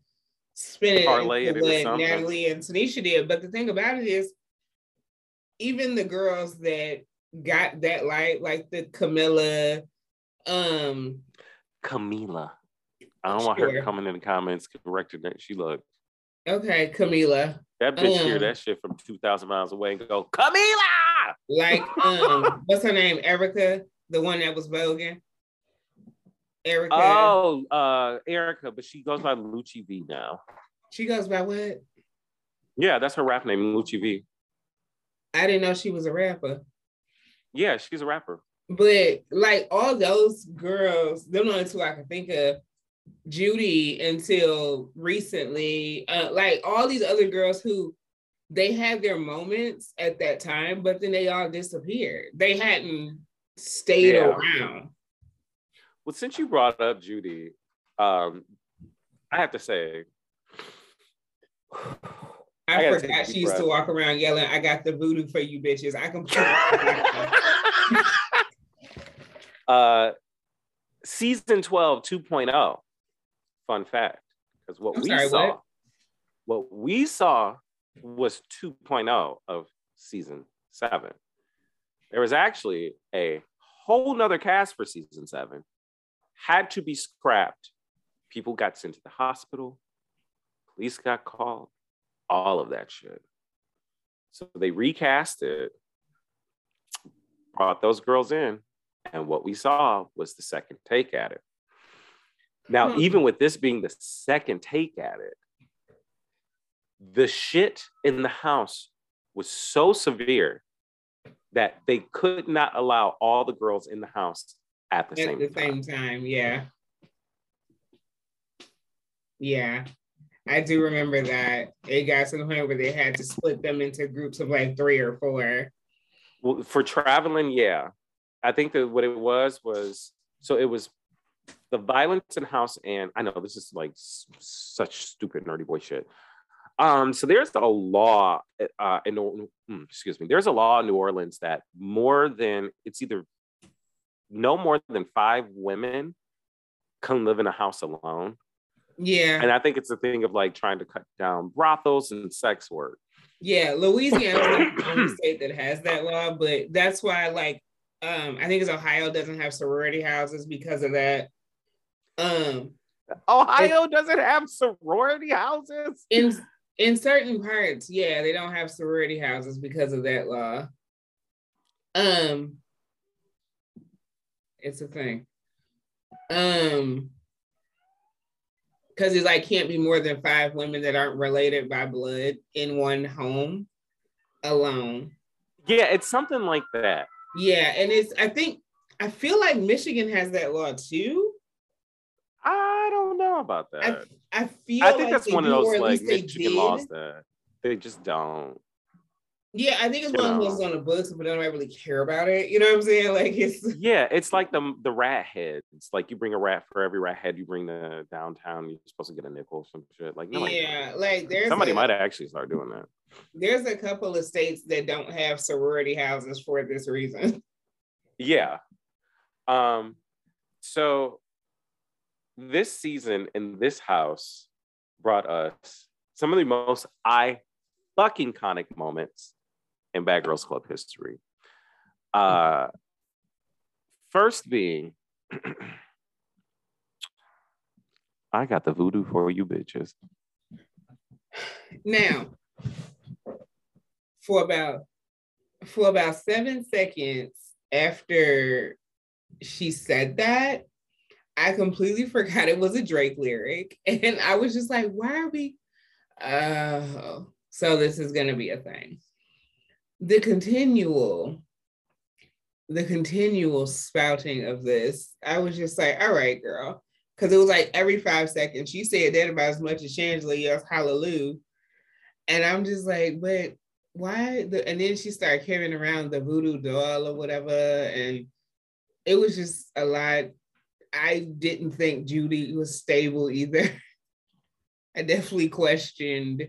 Speaker 2: spin it
Speaker 1: Parlay
Speaker 2: into
Speaker 1: it
Speaker 2: what. Natalie and Tanisha did. But the thing about it is, even the girls that got that light, like the Camilla, um,
Speaker 1: Camila. I don't want her coming in the comments correcting that she looked.
Speaker 2: okay, Camila,
Speaker 1: That bitch hear
Speaker 2: Um,
Speaker 1: that shit from 2,000 miles away and go, Camila!
Speaker 2: like *laughs* um, what's her name? Erica, the one that was voguing. Erica.
Speaker 1: Oh, uh, Erica, but she goes by Lucci V now.
Speaker 2: She goes by what?
Speaker 1: Yeah, that's her rap name, Lucci V.
Speaker 2: I didn't know she was a rapper.
Speaker 1: Yeah, she's a rapper.
Speaker 2: But like all those girls, them only two I can think of. Judy until recently, uh, like all these other girls who they had their moments at that time, but then they all disappeared. They hadn't stayed
Speaker 1: Yeah.
Speaker 2: around.
Speaker 1: Well, since you brought up Judy, um, I have to say,
Speaker 2: I,
Speaker 1: I gotta take a
Speaker 2: forgot she used to walk around yelling, I got the voodoo for you bitches. I completely *laughs*
Speaker 1: uh, season 12 2.0. Fun fact. Because what
Speaker 2: I'm
Speaker 1: we
Speaker 2: sorry,
Speaker 1: saw,
Speaker 2: what?
Speaker 1: what we saw was 2.0 of season seven. there was actually a whole nother cast for season seven, had to be scrapped. People got sent to the hospital, police got called, all of that shit. So they recast it, brought those girls in, and what we saw was the second take at it. Now, hmm. even with this being the second take at it, the shit in the house was so severe that they could not allow all the girls in the house at the,
Speaker 2: at
Speaker 1: same,
Speaker 2: the
Speaker 1: time.
Speaker 2: same time. Yeah. Yeah. I do remember that it got to the point where they had to split them into groups of like three or four.
Speaker 1: Well, for traveling, yeah. I think that what it was was so it was the violence in house and I know this is like such stupid nerdy boy shit. Um, so there's a law uh, in mm, excuse me, there's a law in New Orleans that more than it's either no more than five women can live in a house alone.
Speaker 2: Yeah.
Speaker 1: And I think it's a thing of like trying to cut down brothels and sex work.
Speaker 2: Yeah, Louisiana is the only *clears throat* state that has that law, but that's why like um I think it's Ohio doesn't have sorority houses because of that. Um
Speaker 1: Ohio doesn't have sorority houses?
Speaker 2: In in certain parts, yeah, they don't have sorority houses because of that law. Um, it's a thing. Um, because it's like can't be more than five women that aren't related by blood in one home alone.
Speaker 1: Yeah, it's something like that.
Speaker 2: Yeah, and it's I think I feel like Michigan has that law too.
Speaker 1: I don't know about that.
Speaker 2: I, I feel
Speaker 1: I think
Speaker 2: like
Speaker 1: that's one of those like Michigan laws that they just don't.
Speaker 2: Yeah, I think it's one of those on the books, but I don't really care about it. You know what I'm saying? *laughs* Like it's
Speaker 1: yeah, it's like the the rat head. It's like you bring a rat for every rat head you bring to downtown. You're supposed to get a nickel, some shit. Like
Speaker 2: no, yeah, like there's
Speaker 1: somebody
Speaker 2: a,
Speaker 1: might actually start doing that.
Speaker 2: There's a couple of states that don't have sorority houses for this reason. *laughs*
Speaker 1: Yeah. Um. So this season in this house brought us some of the most eye fucking conic moments in Bad Girls Club history. Uh, first being, I got the voodoo for you bitches.
Speaker 2: Now, for about for about seven seconds after she said that, I completely *laughs* forgot it was a Drake lyric. And I was just like, why are we? Oh, so this is to be a thing. The continual, the continual spouting of this, I was just like, all right, girl. Because it was like every five seconds, she said that about as much as yells hallelujah. And I'm just like, but why? The, and then she started carrying around the voodoo doll or whatever. And it was just a lot I didn't think Judy was stable either. *laughs* I definitely questioned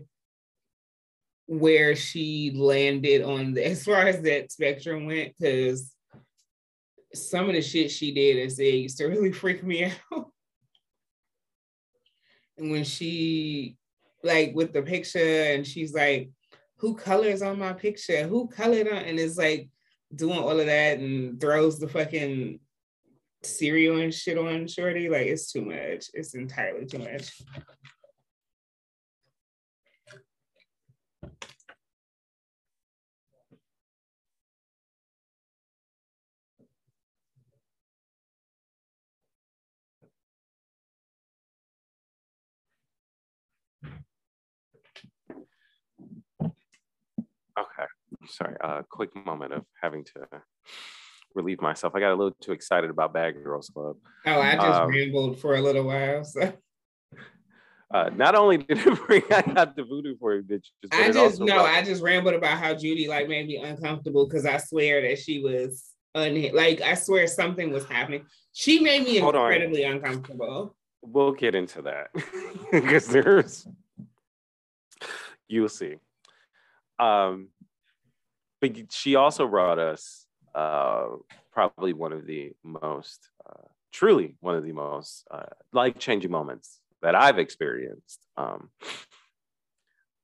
Speaker 2: where she landed on the as far as that spectrum went, because some of the shit she did and said used to really freak me *laughs* out. and when she like with the picture and she's like, who colors on my picture? Who colored on? And it's like doing all of that and throws the fucking cereal and shit on Shorty. Like it's too much. It's entirely too much.
Speaker 1: Okay. Sorry. A uh, quick moment of having to relieve myself. I got a little too excited about Bad Girls Club.
Speaker 2: Oh, I just um, rambled for a little while. So. *laughs*
Speaker 1: Uh, not only did it *laughs* bring got the voodoo for you, bitches.
Speaker 2: I just no, I just rambled about how Judy like made me uncomfortable because I swear that she was un- like I swear something was happening. She made me Hold incredibly on. uncomfortable.
Speaker 1: We'll get into that *laughs* because there's you'll see. Um, but she also brought us uh, probably one of the most, uh, truly one of the most uh, life changing moments that I've experienced. Um,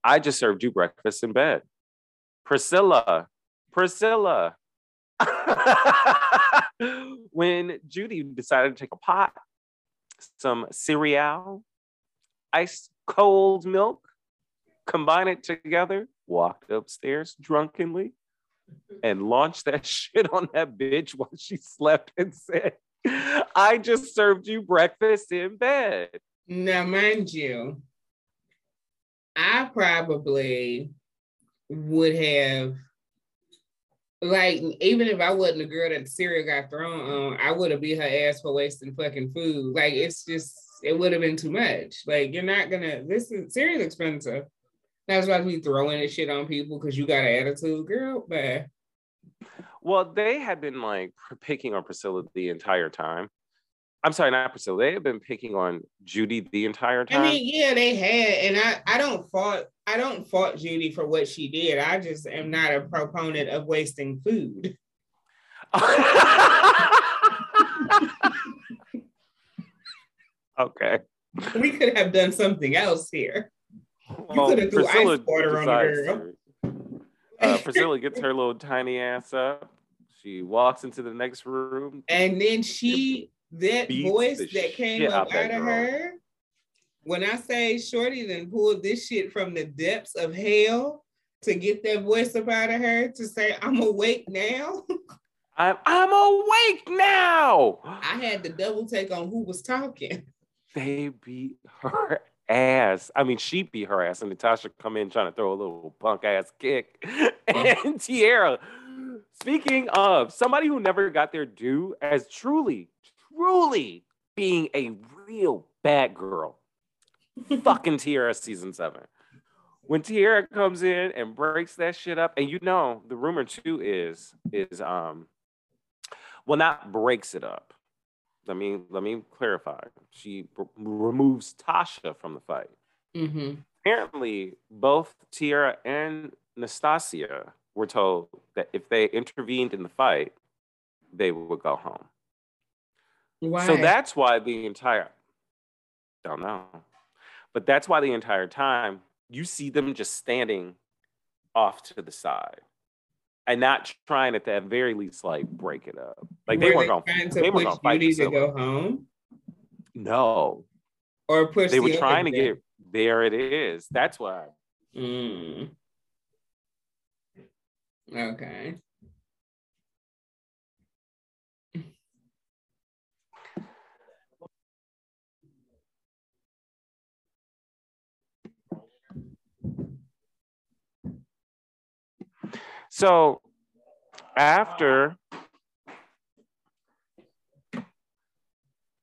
Speaker 1: I just served you breakfast in bed. Priscilla, Priscilla. *laughs* when Judy decided to take a pot, some cereal, ice cold milk, combine it together, walked upstairs drunkenly, and launched that *laughs* shit on that bitch while she slept and said, I just served you breakfast in bed.
Speaker 2: Now, mind you, I probably would have like even if I wasn't the girl that the cereal got thrown on, I would have beat her ass for wasting fucking food. Like it's just it would have been too much. Like you're not gonna this is cereal expensive. That's why we throwing this shit on people because you got an attitude, girl. But
Speaker 1: well, they had been like picking on Priscilla the entire time. I'm sorry, not Priscilla. They had been picking on Judy the entire time.
Speaker 2: I mean, yeah, they had, and I, I don't fault, I don't fault Judy for what she did. I just am not a proponent of wasting food. *laughs*
Speaker 1: okay.
Speaker 2: We could have done something else here. Well, could have threw ice water on girl.
Speaker 1: Uh, Priscilla gets her *laughs* little tiny ass up. She walks into the next room.
Speaker 2: And then she that voice that came up out, of her. When I say Shorty then pulled this shit from the depths of hell to get that voice up out of her to say, I'm awake now. *laughs*
Speaker 1: I'm I'm awake now.
Speaker 2: I had to double take on who was talking.
Speaker 1: They beat her ass. I mean, she beat her ass, and Natasha come in trying to throw a little punk ass kick. *laughs* and Tierra, speaking of somebody who never got their due as truly truly being a real bad girl. *laughs* Fucking Tierra season seven. When Tierra comes in and breaks that shit up, and you know the rumor too is is um well not breaks it up. Let me let me clarify. She r- removes Tasha from the fight. Mm-hmm. Apparently, both Tierra and Nastasia were told that if they intervened in the fight, they would go home. Why? So that's why the entire don't know. But that's why the entire time you see them just standing off to the side and not trying at the very least like break it up. Like Were they weren't going to they going to fight to go home. No.
Speaker 2: Or push.
Speaker 1: They the were trying to get there. It is. That's why.
Speaker 2: Mm. Okay.
Speaker 1: So after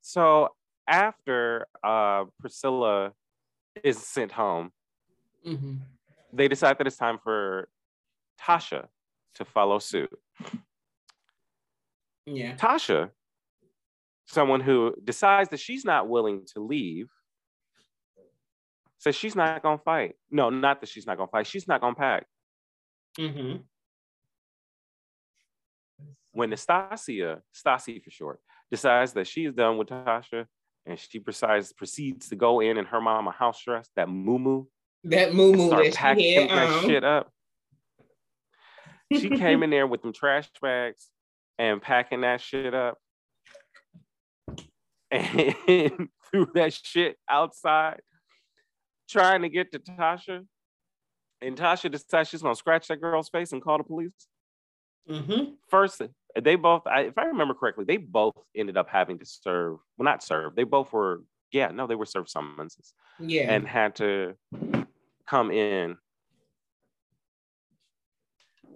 Speaker 1: so after uh, Priscilla is sent home, mm-hmm. they decide that it's time for Tasha to follow suit.
Speaker 2: Yeah.
Speaker 1: Tasha, someone who decides that she's not willing to leave, says she's not gonna fight. No, not that she's not gonna fight. She's not gonna pack. Mm-hmm when Nastasia, Stasi for short, decides that she is done with Tasha and she decides proceeds to go in and her mama house dress, that moo
Speaker 2: that moo
Speaker 1: start packing that um. shit up. She came *laughs* in there with them trash bags and packing that shit up *laughs* and threw that shit outside, trying to get to Tasha. And Tasha decides she's gonna scratch that girl's face and call the police. Mm-hmm. First, they both, I, if I remember correctly, they both ended up having to serve. Well, not serve. They both were, yeah, no, they were served summonses.
Speaker 2: Yeah,
Speaker 1: and had to come in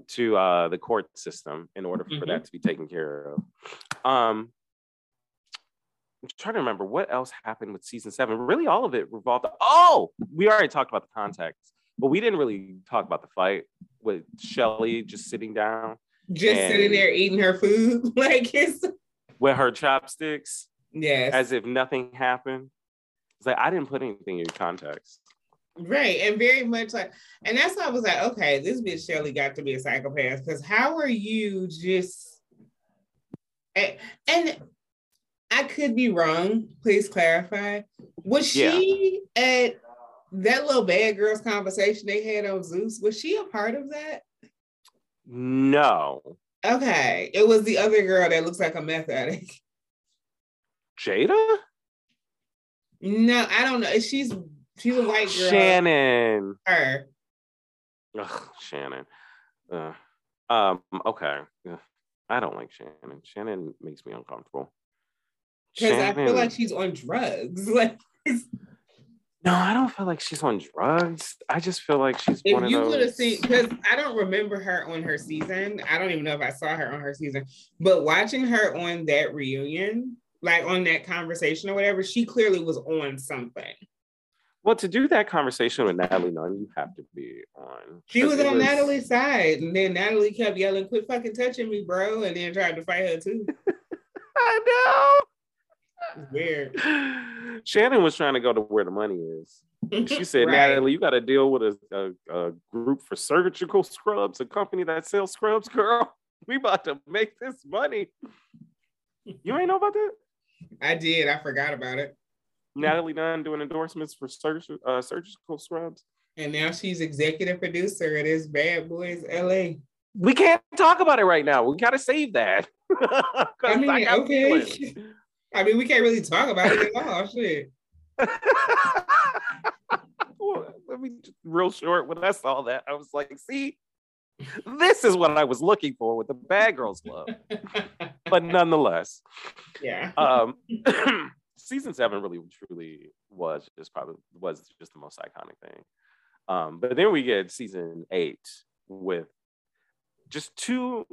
Speaker 1: to uh, the court system in order for mm-hmm. that to be taken care of. Um, I'm trying to remember what else happened with season seven. Really, all of it revolved. Oh, we already talked about the context, but we didn't really talk about the fight with Shelly just sitting down
Speaker 2: just and sitting there eating her food *laughs* like it's
Speaker 1: with her chopsticks.
Speaker 2: Yes.
Speaker 1: As if nothing happened. It's like I didn't put anything in context.
Speaker 2: Right. And very much like, and that's why I was like, okay, this bitch Shelly got to be a psychopath. Because how are you just and, and I could be wrong. Please clarify. Was she yeah. at that little bad girls conversation they had on Zeus? Was she a part of that?
Speaker 1: No.
Speaker 2: Okay, it was the other girl that looks like a meth addict. *laughs*
Speaker 1: Jada?
Speaker 2: No, I don't know. She's she's a white girl.
Speaker 1: Shannon.
Speaker 2: Her.
Speaker 1: Ugh, Shannon. Uh, um, okay. Ugh, I don't like Shannon. Shannon makes me uncomfortable.
Speaker 2: Because I feel like she's on drugs. *laughs* Like
Speaker 1: no, I don't feel like she's on drugs. I just feel like she's
Speaker 2: if
Speaker 1: one of
Speaker 2: you
Speaker 1: those.
Speaker 2: would have seen because I don't remember her on her season. I don't even know if I saw her on her season, but watching her on that reunion, like on that conversation or whatever, she clearly was on something.
Speaker 1: Well, to do that conversation with Natalie Nunn, you have to be on.
Speaker 2: She was on Natalie's side, and then Natalie kept yelling, "Quit fucking touching me, bro!" and then tried to fight her too. *laughs*
Speaker 1: I
Speaker 2: It's weird.
Speaker 1: Shannon was trying to go to where the money is. She *laughs* said,
Speaker 2: Right.
Speaker 1: Natalie, you got to deal with a, a, a group for surgical scrubs, a company that sells scrubs, girl. *laughs* We about to make this money. You ain't know about that?
Speaker 2: I did. I forgot about it.
Speaker 1: Natalie Nunn doing endorsements for surgical, uh, surgical scrubs.
Speaker 2: And now she's executive producer of this Bad Boys LA.
Speaker 1: We can't talk about it right now. We got to save that. *laughs*
Speaker 2: I mean,
Speaker 1: got
Speaker 2: okay. I mean, we can't really talk about it at all. Shit. *laughs*
Speaker 1: well, let me just real short. When I saw that, I was like, see, this is what I was looking for with the Bad Girls Club. *laughs* But nonetheless,
Speaker 2: yeah.
Speaker 1: um, *clears throat* season seven really truly was just probably was just the most iconic thing. Um, but then we get season eight with just two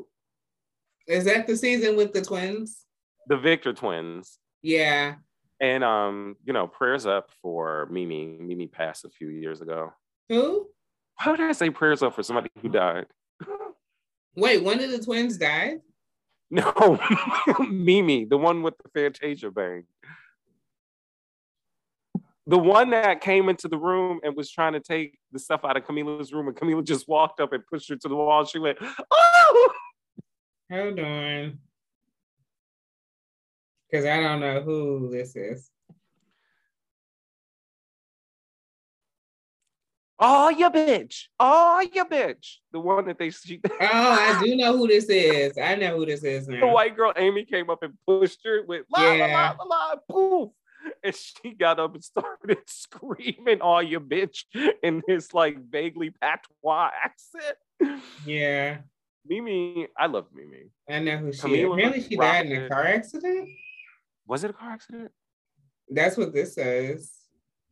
Speaker 2: Is that the season with the twins?
Speaker 1: The Victor twins.
Speaker 2: Yeah.
Speaker 1: And um, you know, prayers up for Mimi. Mimi passed a few years ago.
Speaker 2: Who?
Speaker 1: Why would I say prayers up for somebody who died? *laughs*
Speaker 2: Wait, one of the twins died? *laughs*
Speaker 1: No, *laughs* Mimi, the one with the Fantasia bang. The one that came into the room and was trying to take the stuff out of Camila's room, and Camila just walked up and pushed her to the wall. She went, "Oh!"
Speaker 2: Hold on. Because I don't know who this is.
Speaker 1: Oh, you bitch! Oh, you bitch! The one that they she, *laughs*
Speaker 2: Oh, I do know who this is. I know who this is now.
Speaker 1: the white girl Amy came up and pushed her with la la
Speaker 2: Yeah.
Speaker 1: la la la poof. And she got up and *laughs* started screaming, "Oh, you bitch!" in this like vaguely patois accent.
Speaker 2: Yeah,
Speaker 1: Mimi, I love Mimi.
Speaker 2: I know who she is. Apparently, she died in a car accident.
Speaker 1: Was it a car accident?
Speaker 2: That's what this says.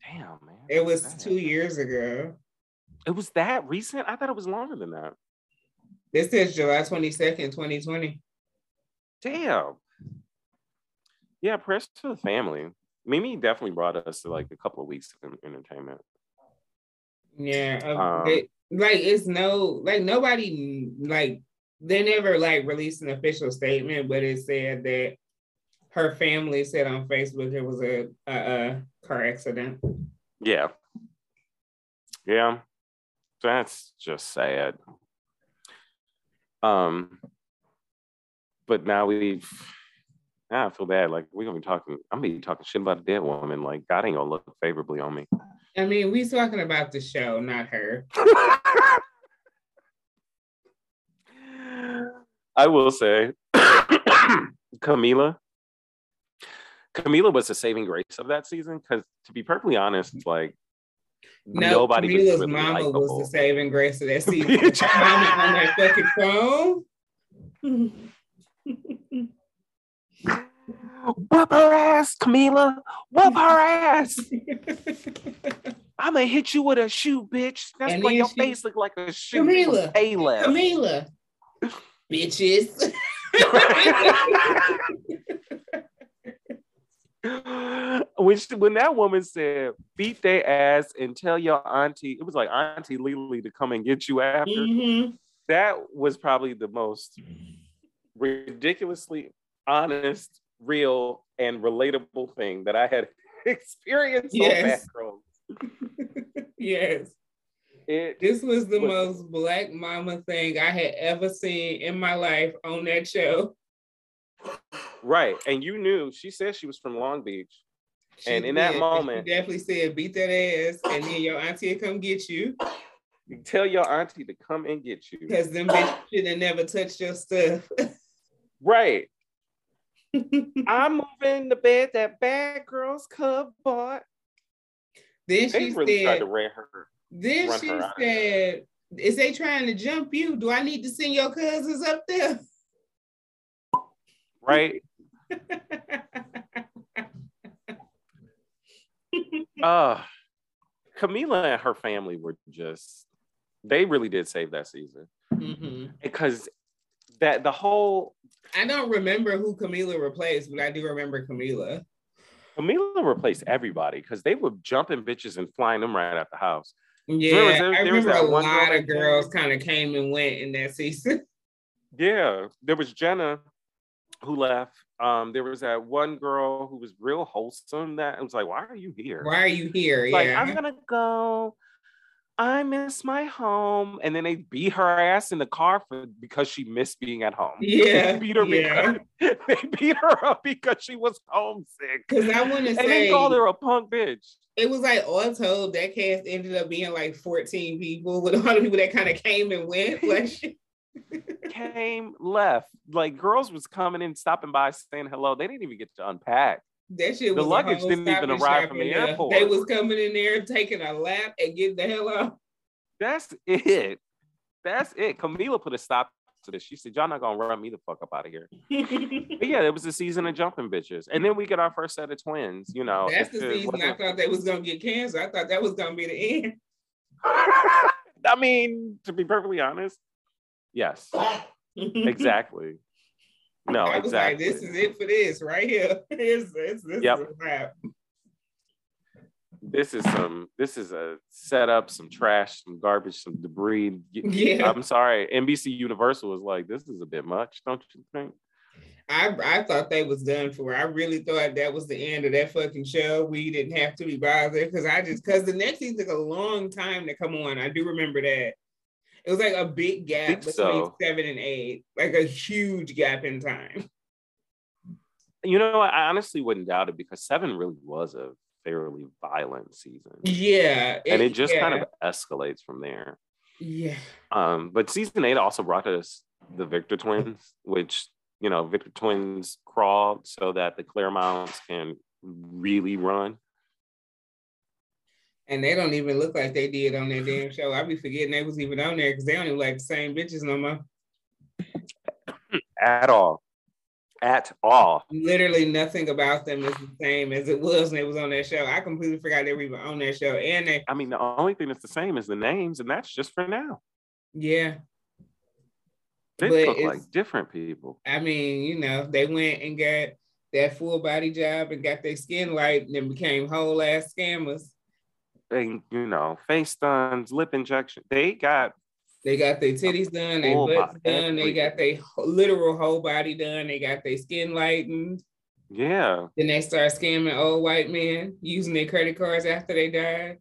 Speaker 1: Damn, man.
Speaker 2: It was two years ago.
Speaker 1: It was that recent? I thought it was longer than that.
Speaker 2: This is July 22nd, 2020.
Speaker 1: Damn. Yeah, prayers to the family. Mimi definitely brought us to like a couple of weeks of entertainment.
Speaker 2: Yeah.
Speaker 1: Um,
Speaker 2: like it's no like nobody like they never like released an official statement, but it said that her family said on Facebook it was a, a, a car accident.
Speaker 1: Yeah. Yeah. That's just sad. Um, but now we've now I feel bad. Like we're gonna be talking, I'm gonna be talking shit about a dead woman. Like God ain't gonna look favorably on me.
Speaker 2: I mean, we talking about the show, not her. *laughs*
Speaker 1: I will say *coughs* Camila. Camila was the saving grace of that season because to be perfectly honest, mm-hmm. like
Speaker 2: No,
Speaker 1: nobody was
Speaker 2: Camila's
Speaker 1: really
Speaker 2: mama was the saving grace of that *laughs* season. Mama on that fucking phone. *laughs*
Speaker 1: Whoop her ass, Camila. Whoop her ass. *laughs* I'm gonna hit you with a shoe, bitch. That's
Speaker 2: And
Speaker 1: why your
Speaker 2: she-
Speaker 1: face look like a shoe.
Speaker 2: Camila.
Speaker 1: A.
Speaker 2: Camila, bitches. *laughs*
Speaker 1: when she, when that woman said beat their ass and tell your auntie, it was like Auntie Lily to come and get you after.
Speaker 2: Mhm.
Speaker 1: That was probably the most ridiculously honest, real, and relatable thing that I had *laughs* experienced
Speaker 2: Yes. *laughs* yes.
Speaker 1: It
Speaker 2: This was the
Speaker 1: Was-
Speaker 2: most black mama thing I had ever seen in my life on that show.
Speaker 1: Right, and you knew she said she was from Long Beach.
Speaker 2: She
Speaker 1: And in that moment-
Speaker 2: she definitely said, beat that ass, and then your auntie come get you.
Speaker 1: Tell your auntie to come and get you.
Speaker 2: Because them bitches should have never touched your stuff.
Speaker 1: right. *laughs* I'm moving the bed that bad girls club bought.
Speaker 2: Then
Speaker 1: They
Speaker 2: she
Speaker 1: really tried
Speaker 2: said,
Speaker 1: her.
Speaker 2: then she said, is they trying to jump you? Do I need to send your cousins up there?
Speaker 1: Right. *laughs* Uh Camila and her family were just they really did save that season.
Speaker 2: Mhm.
Speaker 1: Because that the whole
Speaker 2: I don't remember who Camila replaced, but I do remember Camila.
Speaker 1: Camila replaced everybody because they were jumping bitches and flying them right out the house.
Speaker 2: Yeah,
Speaker 1: There was- there-
Speaker 2: I remember a lot of girls kind of came and went in that season. *laughs*
Speaker 1: Yeah, there was Jenna who left. Um, there was that one girl who was real wholesome that I was like, why are you here?
Speaker 2: Why are you here?
Speaker 1: Like,
Speaker 2: yeah.
Speaker 1: I'm gonna go. I miss my home. And then they beat her ass in the car for because she missed being at home.
Speaker 2: Yeah, *laughs*
Speaker 1: They beat her
Speaker 2: yeah.
Speaker 1: because *laughs* they beat her up because she was homesick.
Speaker 2: Because I want to say
Speaker 1: they called her a punk bitch.
Speaker 2: it was like all told that cast ended up being like 14 people with a lot of people that kind of came and went. *laughs* Like.
Speaker 1: Came left. Like girls was coming in, stopping by, saying hello. They didn't even get to unpack.
Speaker 2: that shit
Speaker 1: The luggage didn't even arrive from the airport.
Speaker 2: They was coming in there taking a lap and getting the hell out.
Speaker 1: That's it. That's it. Camila put a stop to this. She said, Y'all not gonna run me the fuck up out of here. *laughs* But yeah, it was a season of jumping bitches. And then we get our first set of twins, you know.
Speaker 2: That's the season I thought they was gonna get cancer. I thought that was gonna be the end. *laughs*
Speaker 1: I mean, to be perfectly honest, yes, *laughs* exactly. No,
Speaker 2: I was like,
Speaker 1: exactly.
Speaker 2: this is it for this right here. *laughs* This. This
Speaker 1: Yep.
Speaker 2: is a wrap.
Speaker 1: this is some this is a setup, some trash, some garbage, some debris. *laughs*
Speaker 2: Yeah.
Speaker 1: I'm sorry. NBC Universal was like, this is a bit much, don't you think?
Speaker 2: I I thought they was done for. I really thought that was the end of that fucking show. We didn't have to be bothered because I just because the next thing took a long time to come on. I do remember that. It was like a big gap between
Speaker 1: so.
Speaker 2: seven and eight, like a huge gap in time.
Speaker 1: You know, I honestly wouldn't doubt it because seven really was a fairly violent season.
Speaker 2: Yeah,
Speaker 1: and it just kind of escalates from there.
Speaker 2: yeah.
Speaker 1: Um, but season eight also brought us the Victor twins, which you know, Victor twins crawled so that the Clermonts can really run.
Speaker 2: And they don't even look like they did on that damn show. I be forgetting they was even on there because they don't even like the same bitches no more.
Speaker 1: At all. At all.
Speaker 2: Literally nothing about them is the same as it was when they was on that show. I completely forgot they were even on that show. And they,
Speaker 1: I mean, the only thing that's the same is the names, and that's just for now.
Speaker 2: yeah,
Speaker 1: They
Speaker 2: But
Speaker 1: look like different people.
Speaker 2: I mean, you know, they went and got that full body job and got their skin light and then became whole ass scammers.
Speaker 1: And you know, face stuns, lip injection. They got
Speaker 2: They got their titties done,
Speaker 1: Full
Speaker 2: butts done, they got their literal whole body done, they got their skin lightened.
Speaker 1: yeah.
Speaker 2: Then they start scamming old white men using their credit cards after they died.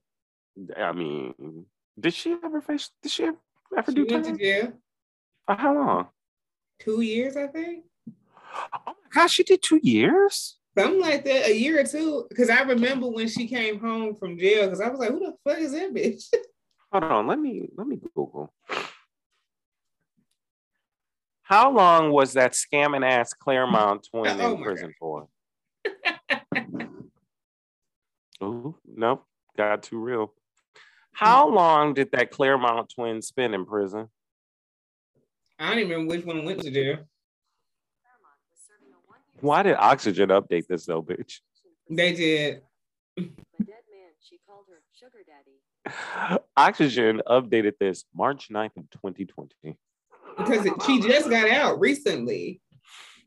Speaker 1: I mean, did she ever face? Did she ever
Speaker 2: She
Speaker 1: do
Speaker 2: went to
Speaker 1: time?
Speaker 2: jail
Speaker 1: For how long?
Speaker 2: two years, I think.
Speaker 1: Oh my gosh, she did two years.
Speaker 2: Something like that, a year or two. Because I remember when she came home from jail, because I was like, who the fuck is that bitch? *laughs*
Speaker 1: Hold on, let me let me Google. How long was that scamming ass Clermont *laughs* oh twin
Speaker 2: Oh
Speaker 1: in prison for? *laughs* Ooh, nope, got too real. Hmm. How long did that Clermont twin spend in prison?
Speaker 2: I don't even remember which one went to jail.
Speaker 1: Why did Oxygen update this though, bitch?
Speaker 2: They did.
Speaker 3: A dead man, she called her sugar *laughs* daddy.
Speaker 1: Oxygen updated this March 9th of 2020.
Speaker 2: Because it- she just got out recently.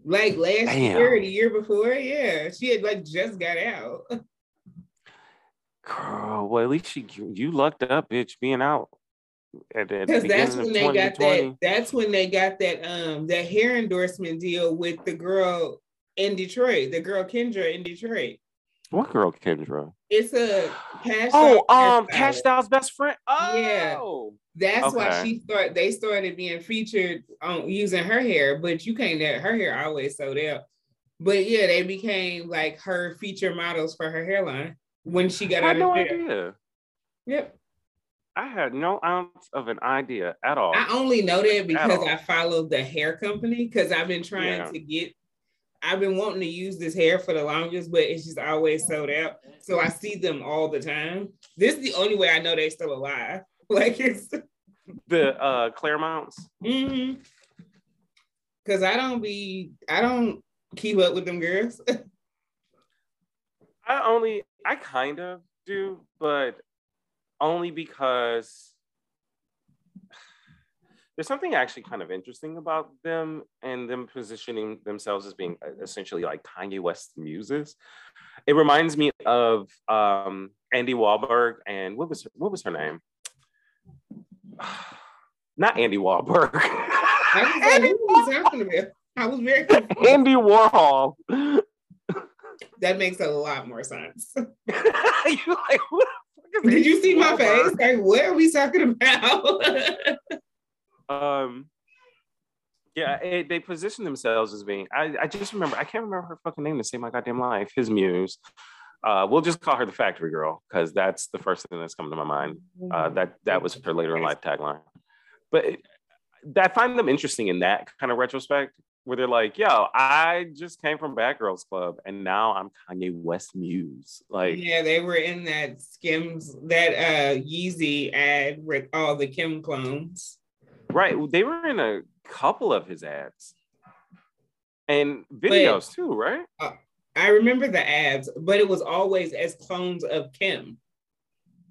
Speaker 2: Like last
Speaker 1: Damn.
Speaker 2: year, the year before. Yeah. She had like just got out.
Speaker 1: Girl, well, at least she, you lucked up, bitch, being out. At, at the
Speaker 2: Because that's when they got that. That's when they got that um that hair endorsement deal with the girl in Detroit, the girl Kendra in Detroit.
Speaker 1: What girl, Kendra?
Speaker 2: It's a cash.
Speaker 1: Oh, um. Cash Styl's best friend. Oh,
Speaker 2: Yeah. That's why she thought they started being featured on using her hair, but you can't. That her hair always sold out. But yeah, they became like her feature models for her hairline when she got
Speaker 1: I
Speaker 2: out
Speaker 1: had
Speaker 2: of
Speaker 1: no
Speaker 2: jail.
Speaker 1: idea.
Speaker 2: Yep.
Speaker 1: I had no ounce of an idea at all.
Speaker 2: I only know that because. I followed the hair company because I've been trying
Speaker 1: Yeah.
Speaker 2: to get. I've been wanting to use this hair for the longest, but it's just always sold out. So I see them all the time. This is the only way I know they're still alive. *laughs* Like it's
Speaker 1: the uh Clermonts.
Speaker 2: mm because I don't be I don't keep up with them girls. *laughs*
Speaker 1: I only I kind of do, but only because there's something actually kind of interesting about them and them positioning themselves as being uh, essentially like Kanye West's muses. It reminds me of um, Andy Wahlberg and what was her, what was her name? *sighs* Not Andy Wahlberg.
Speaker 2: I was
Speaker 1: Andy,
Speaker 2: who are you talking about? I was very confused.
Speaker 1: Andy Warhol.
Speaker 2: That makes a lot more sense. *laughs*
Speaker 1: you like who the fuck is
Speaker 2: Did you see my face? Like, what are we talking about? *laughs*
Speaker 1: um yeah it, they position themselves as being I, I just remember i can't remember her fucking name to save my goddamn life his muse. Uh we'll just call her the factory girl because that's the first thing that's come to my mind. Uh that that was her later in life tagline. But it, i find them interesting in that kind of retrospect where they're like yo i just came from bad girls club and now i'm kanye west muse. Like
Speaker 2: yeah, they were in that Skims, that uh Yeezy ad with all the Kim clones.
Speaker 1: Right they were in a couple of his ads and videos too right
Speaker 2: I remember the ads, but it was always as clones of Kim.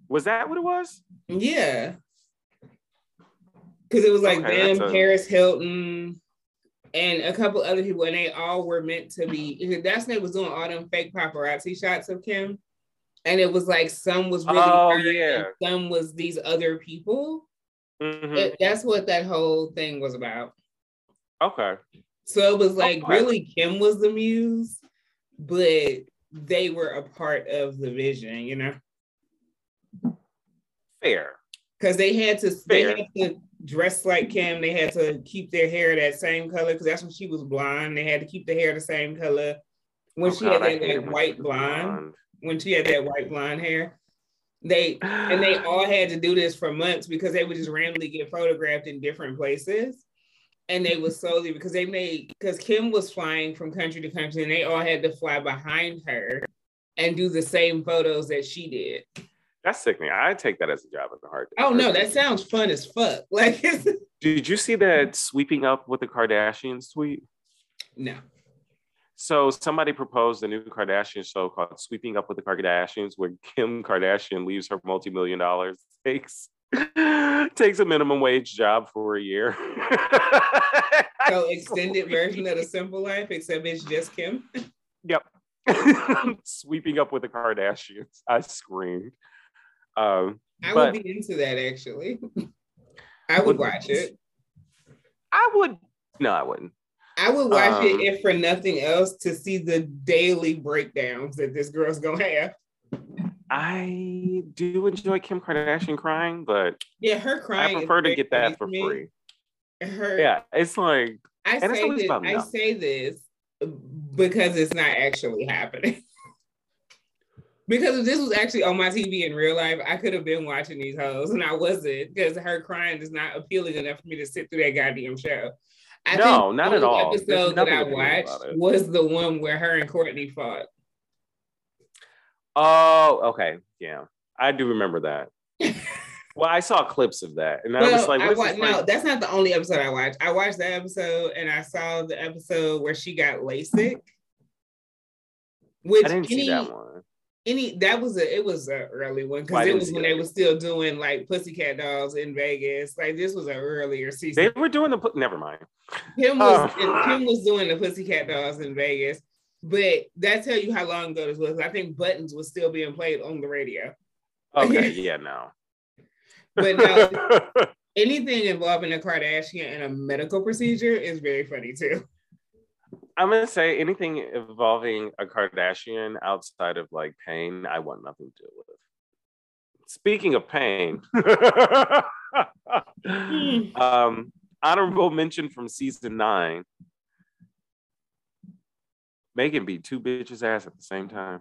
Speaker 1: Was that what it was?
Speaker 2: Yeah. Because it was like
Speaker 1: Okay,
Speaker 2: them,
Speaker 1: a-
Speaker 2: Paris Hilton, and a couple other people, and they all were meant to be. That's when they was doing all them fake paparazzi shots of Kim. And it was like some was really
Speaker 1: Oh, yeah.
Speaker 2: some was these other people.
Speaker 1: Mhm.
Speaker 2: It- that's what that whole thing was about.
Speaker 1: Okay.
Speaker 2: So it was like
Speaker 1: Okay.
Speaker 2: really Kim was the muse, but they were a part of the vision, you know,
Speaker 1: Fair.
Speaker 2: because they had to they had to dress like Kim. They had to keep their hair that same color because that's when she was blonde. They had to keep the hair the same color. When
Speaker 1: Oh,
Speaker 2: she
Speaker 1: God,
Speaker 2: had that
Speaker 1: when
Speaker 2: white
Speaker 1: was
Speaker 2: blonde, when she had that white blonde hair, they and they *sighs* all had to do this for months because they would just randomly get photographed in different places. And they would slowly because they made because Kim was flying from country to country and they all had to fly behind her and do the same photos that she did.
Speaker 1: That's sickening. I take that as a job in the heart.
Speaker 2: Oh no, that sounds fun as fuck. *laughs* Like
Speaker 1: Did you see that sweeping up with the Kardashians tweet?
Speaker 2: no.
Speaker 1: So somebody proposed a new Kardashian show called Sweeping Up with the Kardashians, where Kim Kardashian leaves her multi-million dollars, *laughs* takes takes a minimum wage job for a year. *laughs*
Speaker 2: So extended version of the simple life, except it's just Kim.
Speaker 1: Yep. *laughs* Sweeping up with the Kardashians. I screamed. Um,
Speaker 2: I
Speaker 1: But-
Speaker 2: would be into that actually. I would watch it.
Speaker 1: I would. No, I wouldn't.
Speaker 2: I would watch
Speaker 1: Um,
Speaker 2: it if for nothing else to see the daily breakdowns that this girl's gonna have.
Speaker 1: I do enjoy Kim Kardashian crying, but
Speaker 2: Yeah, her crying.
Speaker 1: I prefer to get that for free.
Speaker 2: Her,
Speaker 1: Yeah, it's like
Speaker 2: I say this, I
Speaker 1: nothing.
Speaker 2: say this because it's not actually happening. *laughs* because if this was actually on my TV in real life, I could have been watching these hoes, and I wasn't because her crying is not appealing enough for me to sit through that goddamn show. I
Speaker 1: No, not at all.
Speaker 2: Episode that I watched was the one where her and Kourtney fought.
Speaker 1: Oh, okay. Yeah. I do remember that. *laughs* well, I saw clips of that. And I was like,
Speaker 2: I wa- no, that's not the only episode I watched. I watched that episode and I saw the episode where she got LASIK. Which
Speaker 1: I didn't
Speaker 2: any,
Speaker 1: see that one.
Speaker 2: Any that was a it was an early one because it was when they were still doing like Pussycat Dolls in Vegas. Like this was an earlier season.
Speaker 1: They were doing the never mind.
Speaker 2: Kim was
Speaker 1: Oh.
Speaker 2: Kim was doing the Pussycat Dolls in Vegas, but that tell you how long ago this was. I think Buttons was still being played on the radio.
Speaker 1: Okay, *laughs* yeah, no.
Speaker 2: But no, *laughs* anything involving a Kardashian and a medical procedure is very funny too.
Speaker 1: I'm gonna say anything involving a Kardashian outside of like pain, I want nothing to do with. Speaking of pain, *laughs* *laughs* um, honorable mention from season nine. Megan beat two bitches ass at the same time.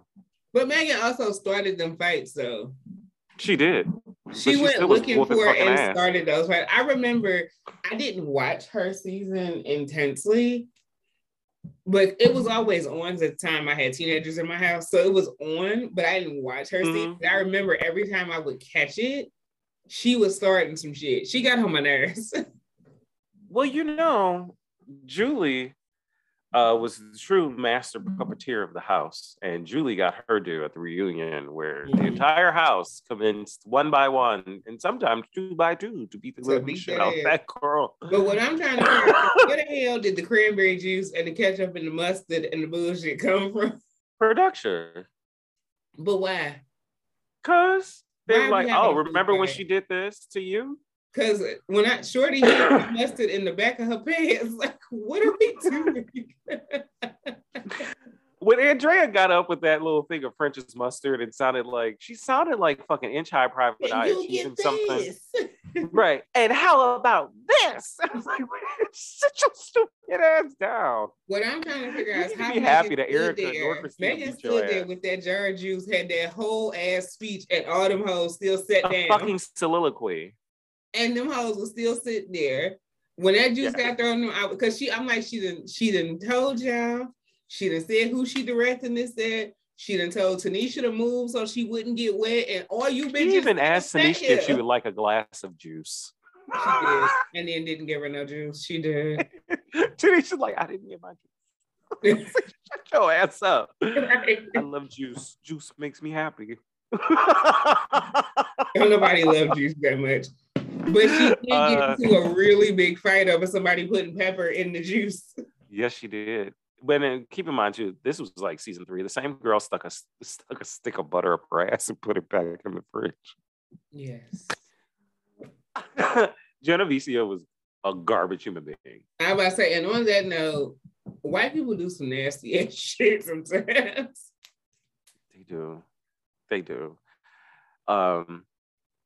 Speaker 2: But Megan also started them fights though.
Speaker 1: She did.
Speaker 2: She went looking for it and
Speaker 1: ass.
Speaker 2: started those fights. I remember I didn't watch her season intensely, but it was always on at the time I had teenagers in my house. So it was on, but I didn't watch her season.
Speaker 1: Mhm.
Speaker 2: I remember every time I would catch it, she was starting some shit. She got on my nerves. *laughs*
Speaker 1: Well, you know, Julie uh, was the true master puppeteer of the house, and Julie got her due at the reunion, where the
Speaker 2: Mhm.
Speaker 1: entire house commenced one by one, and sometimes two by two, to beat the
Speaker 2: To
Speaker 1: living
Speaker 2: beat
Speaker 1: shit out that girl.
Speaker 2: but what I'm trying to figure out, where the hell did the cranberry juice and the ketchup and the mustard and the bullshit come from?
Speaker 1: Production,
Speaker 2: But why?
Speaker 1: cause they're like, oh, remember when she did this to you?
Speaker 2: Because when I Shorty mustard in the back of her pants, *laughs* like, what are we doing? *laughs*
Speaker 1: When Andrea got up with that little thing of French's mustard, it sounded like she sounded like fucking inch high private eye.
Speaker 2: you
Speaker 1: She's
Speaker 2: get
Speaker 1: in something. *laughs* Right. And how about this? I was like, sit your stupid ass down.
Speaker 2: What I'm trying to figure out is how
Speaker 1: be happy that Erica
Speaker 2: there. Megan stood there with that jar of juice, had that whole ass speech, and all them hoes still sat
Speaker 1: A
Speaker 2: down.
Speaker 1: fucking soliloquy.
Speaker 2: And them hoes will still sit there. When that juice
Speaker 1: Yeah.
Speaker 2: got thrown them out, because she, I'm like, she didn't, she didn't told y'all. She didn't said who she directing this at. She done told Tanisha to move so she wouldn't get wet. And all you bitches
Speaker 1: She even asked Tanisha if she would like a glass of juice.
Speaker 2: She did, and then didn't give her no juice. She did. *laughs*
Speaker 1: Tanisha's like, I didn't get my juice. *laughs* Shut your ass up. *laughs* I love juice. Juice makes me happy.
Speaker 2: Don't nobody love juice that much. But she did
Speaker 1: Uh,
Speaker 2: get into a really big fight over somebody putting pepper in the juice. *laughs*
Speaker 1: Yes, she did. But then keep in mind too, this was like season three. The same girl stuck a stuck a stick of butter up her ass and put it back in the fridge.
Speaker 2: Yes. *laughs*
Speaker 1: Jennavecia was a garbage human being.
Speaker 2: I was about to say, and on that note, white people do some nasty ass *laughs* shit sometimes.
Speaker 1: They do. They do. Um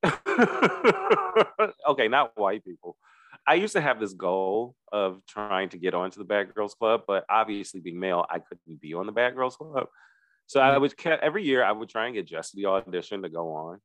Speaker 1: *laughs* okay, not white people. I used to have this goal of trying to get onto the Bad Girls Club, but obviously being male, I couldn't be on the Bad Girls Club. So I mm. would every year I would try and get just the audition to go on.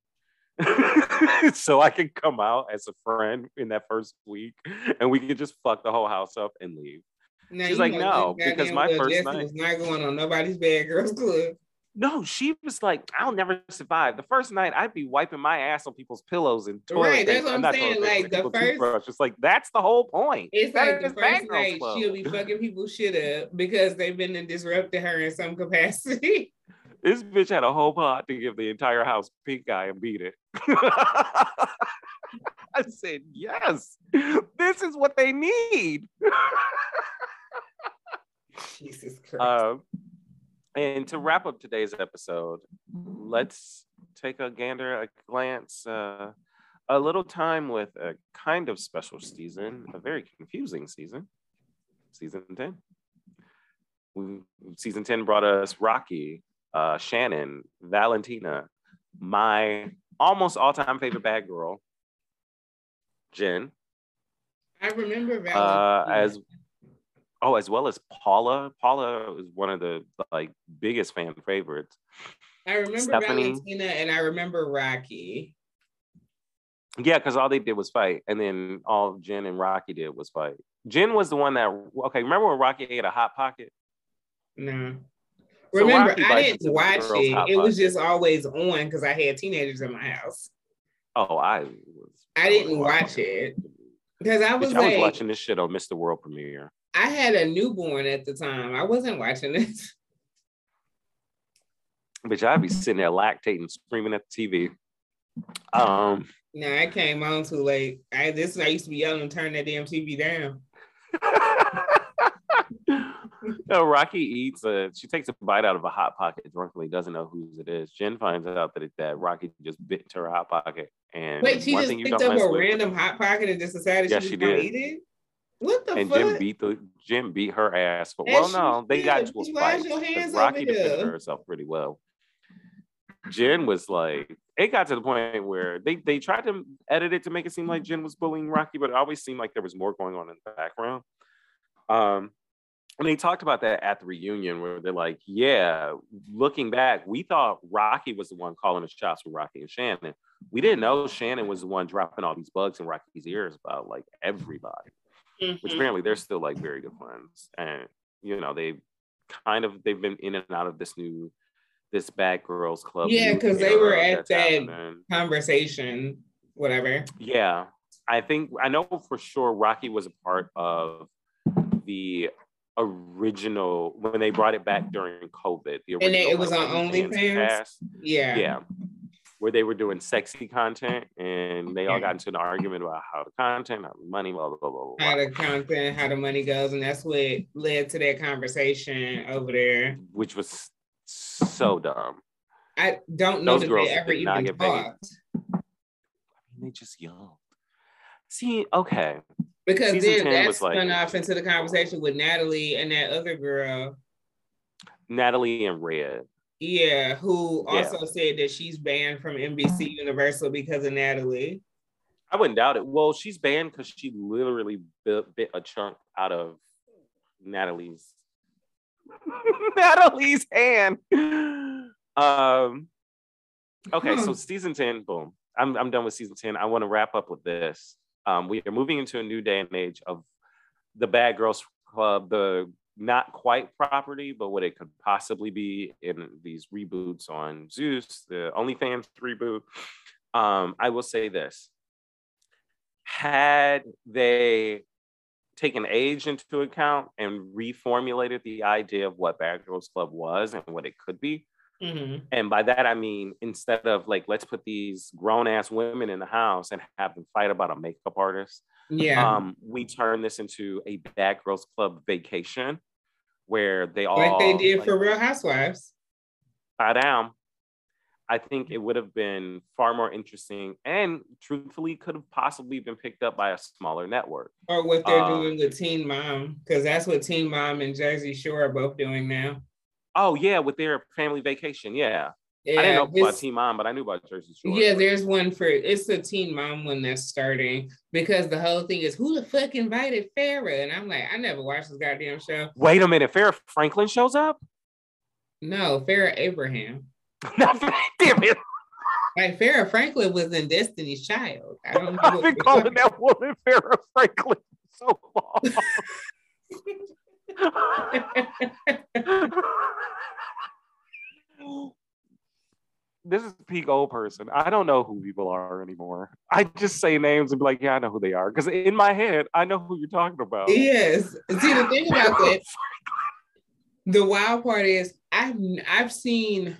Speaker 1: *laughs* so I could come out as a friend in that first week and we could just fuck the whole house up and leave.
Speaker 2: Now,
Speaker 1: She's like, "No, because my first
Speaker 2: Jessie
Speaker 1: night-
Speaker 2: was not going on nobody's bad girls club.
Speaker 1: No, she was like, I'll never survive. The first night, I'd be wiping my ass on people's pillows and toilet
Speaker 2: Right, that's what I'm
Speaker 1: not
Speaker 2: saying, like, the first-.
Speaker 1: It's like that's the whole point.
Speaker 2: It's
Speaker 1: That
Speaker 2: like the first night
Speaker 1: Club.
Speaker 2: she'll be *laughs* fucking people shit up because they've been and disrupted her in some capacity. *laughs*
Speaker 1: This bitch had a whole pot to give the entire house pink eye and beat it. *laughs* I said, yes, this is what they need.
Speaker 2: Jesus Christ.
Speaker 1: Um, and to wrap up today's episode, let's take a gander, a glance, uh, a little time with a kind of special season, a very confusing season, season 10. We, season 10 brought us Rocky, uh, Shannon, Valentina, my almost all time favorite bad girl, Jen,
Speaker 2: I remember
Speaker 1: uh,
Speaker 2: Valentina.
Speaker 1: as oh, as well as Paula. Paula is one of the like biggest fan favorites.
Speaker 2: I remember
Speaker 1: Stephanie.
Speaker 2: Valentina and I remember Rocky.
Speaker 1: Yeah, because all they did was fight, and then all Jen and Rocky did was fight. Jen was the one that okay. Remember when Rocky ate a hot pocket?
Speaker 2: No.
Speaker 1: So
Speaker 2: Remember, I didn't watch it. It was just always on because I had teenagers in my house.
Speaker 1: Oh, I was.
Speaker 2: I didn't watch it because I was
Speaker 1: Bitch, I was
Speaker 2: like,
Speaker 1: watching this shit on Mr. World premiere.
Speaker 2: I had a newborn at the time. I wasn't watching this. *laughs*
Speaker 1: Bitch, I'd be sitting there lactating, screaming at the TV. Um,
Speaker 2: No, I came on too late. I this I used to be yelling, turn that damn TV down. *laughs*
Speaker 1: no, Rocky eats a. She takes a bite out of a hot pocket drunkenly, doesn't know whose it is. Jen finds out that it, that Rocky just bit into her hot pocket. And
Speaker 2: Wait, she just picked up a
Speaker 1: with-
Speaker 2: random hot pocket and just decided
Speaker 1: Yeah,
Speaker 2: she
Speaker 1: she
Speaker 2: was gonna eat it. What the
Speaker 1: and
Speaker 2: fuck?
Speaker 1: Jim beat the Jim beat her ass. For, well, no, they got into a fight.
Speaker 2: your
Speaker 1: 'cause
Speaker 2: hands
Speaker 1: Rocky defended herself pretty well. Jen was like, it got to the point where they they tried to edit it to make it seem like Jen was bullying Rocky, but it always seemed like there was more going on in the background. Um, and they talked about that at the reunion where they're like, yeah, looking back, we thought Rocky was the one calling the shots with Rocky and Shannon, we didn't know Shannon was the one dropping all these bugs in Rocky's ears about like everybody, which
Speaker 2: Mhm.
Speaker 1: apparently they're still like very good friends. And you know, they kind of they've been in and out of this new this bad girls club.
Speaker 2: Yeah, because they were at that-. Conversation, whatever.
Speaker 1: Yeah, I think I know for sure Rocky was a part of the original when they brought it back during COVID. The
Speaker 2: And it- was on
Speaker 1: OnlyFans?
Speaker 2: Yeah.
Speaker 1: Yeah. Where they were doing sexy content and they all got into an argument about how the content, how the money, blah, blah, blah, blah, blah.
Speaker 2: How the content, how the money goes, and that's what led to that conversation over there.
Speaker 1: which was so dumb.
Speaker 2: I don't know
Speaker 1: Those
Speaker 2: that they ever even
Speaker 1: get paid.
Speaker 2: talked
Speaker 1: They just yelled. See, okay.
Speaker 2: because
Speaker 1: Season
Speaker 2: then
Speaker 1: 10
Speaker 2: that
Speaker 1: like-
Speaker 2: spun off into the conversation with Natalie and that other girl.
Speaker 1: Natalie and Red.
Speaker 2: Yeah, who
Speaker 1: Yeah.
Speaker 2: also said that she's banned from NBC Universal because of Natalie.
Speaker 1: I wouldn't doubt it. Well, she's banned because she literally bit, bit a chunk out of Natalie's *laughs* Natalie's hand. Um. Okay, so
Speaker 2: Hmm.
Speaker 1: season ten, boom. I'm I'm done with season ten. I want to wrap up with this. Um, we are moving into a new day and age of the Bad Girls Club, the not quite property, but what it could possibly be in these reboots on Zeus, the OnlyFans reboot. Um, I will say this: had they taken age into account and reformulated the idea of what Bad Girls Club was and what it could be,
Speaker 2: Mhm.
Speaker 1: and by that I mean instead of like let's put these grown ass women in the house and have them fight about a makeup artist,
Speaker 2: Yeah,
Speaker 1: um, we turn this into a Bad Girls Club vacation where they all
Speaker 2: like they did
Speaker 1: like,
Speaker 2: for Real Housewives.
Speaker 1: tie down. I think it would have been far more interesting and truthfully could have possibly been picked up by a smaller network.
Speaker 2: Or what they're
Speaker 1: Um,
Speaker 2: doing with Teen Mom, because that's what Teen Mom and Jersey Shore are both doing now.
Speaker 1: Oh yeah, with their family vacation. Yeah.
Speaker 2: Yeah,
Speaker 1: I didn't know about Teen Mom, but I knew about Jersey Shore.
Speaker 2: yeah, there's one for it's a Teen Mom one that's starting because the whole thing is who the fuck invited Farrah? And I'm like, I never watched this goddamn show.
Speaker 1: Wait a minute, Farrah Franklin shows up?
Speaker 2: No, Farrah Abraham.
Speaker 1: Not *laughs* Damn it.
Speaker 2: Like Farrah Franklin was in Destiny's Child. I don't know.
Speaker 1: I've
Speaker 2: what
Speaker 1: been calling that woman Farrah Franklin so long. *laughs* *laughs* this is peak old person. I don't know who people are anymore. I just say names and be like, yeah, I know who they are. Because in my head, I know who you're talking about.
Speaker 2: Yes. See the thing about that, *laughs* the wild part is I've I've seen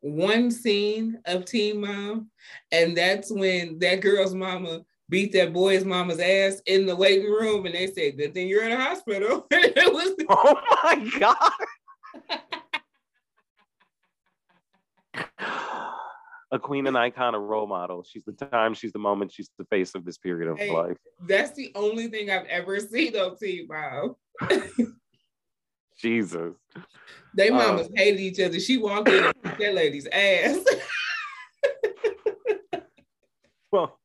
Speaker 2: one scene of Teen Mom, and that's when that girl's mama beat that boy's mama's ass in the waiting room, and they said, "Good thing you're in a hospital." *laughs* it was
Speaker 1: Oh my god. *laughs* A queen and icon, a role model. She's the time, she's the moment, she's the face of this period of
Speaker 2: Hey.
Speaker 1: life.
Speaker 2: that's the only thing I've ever seen Teen Mom.
Speaker 1: Jesus.
Speaker 2: They
Speaker 1: Uh.
Speaker 2: mamas hated each other. She walked in and that lady's ass. *laughs*
Speaker 1: Well,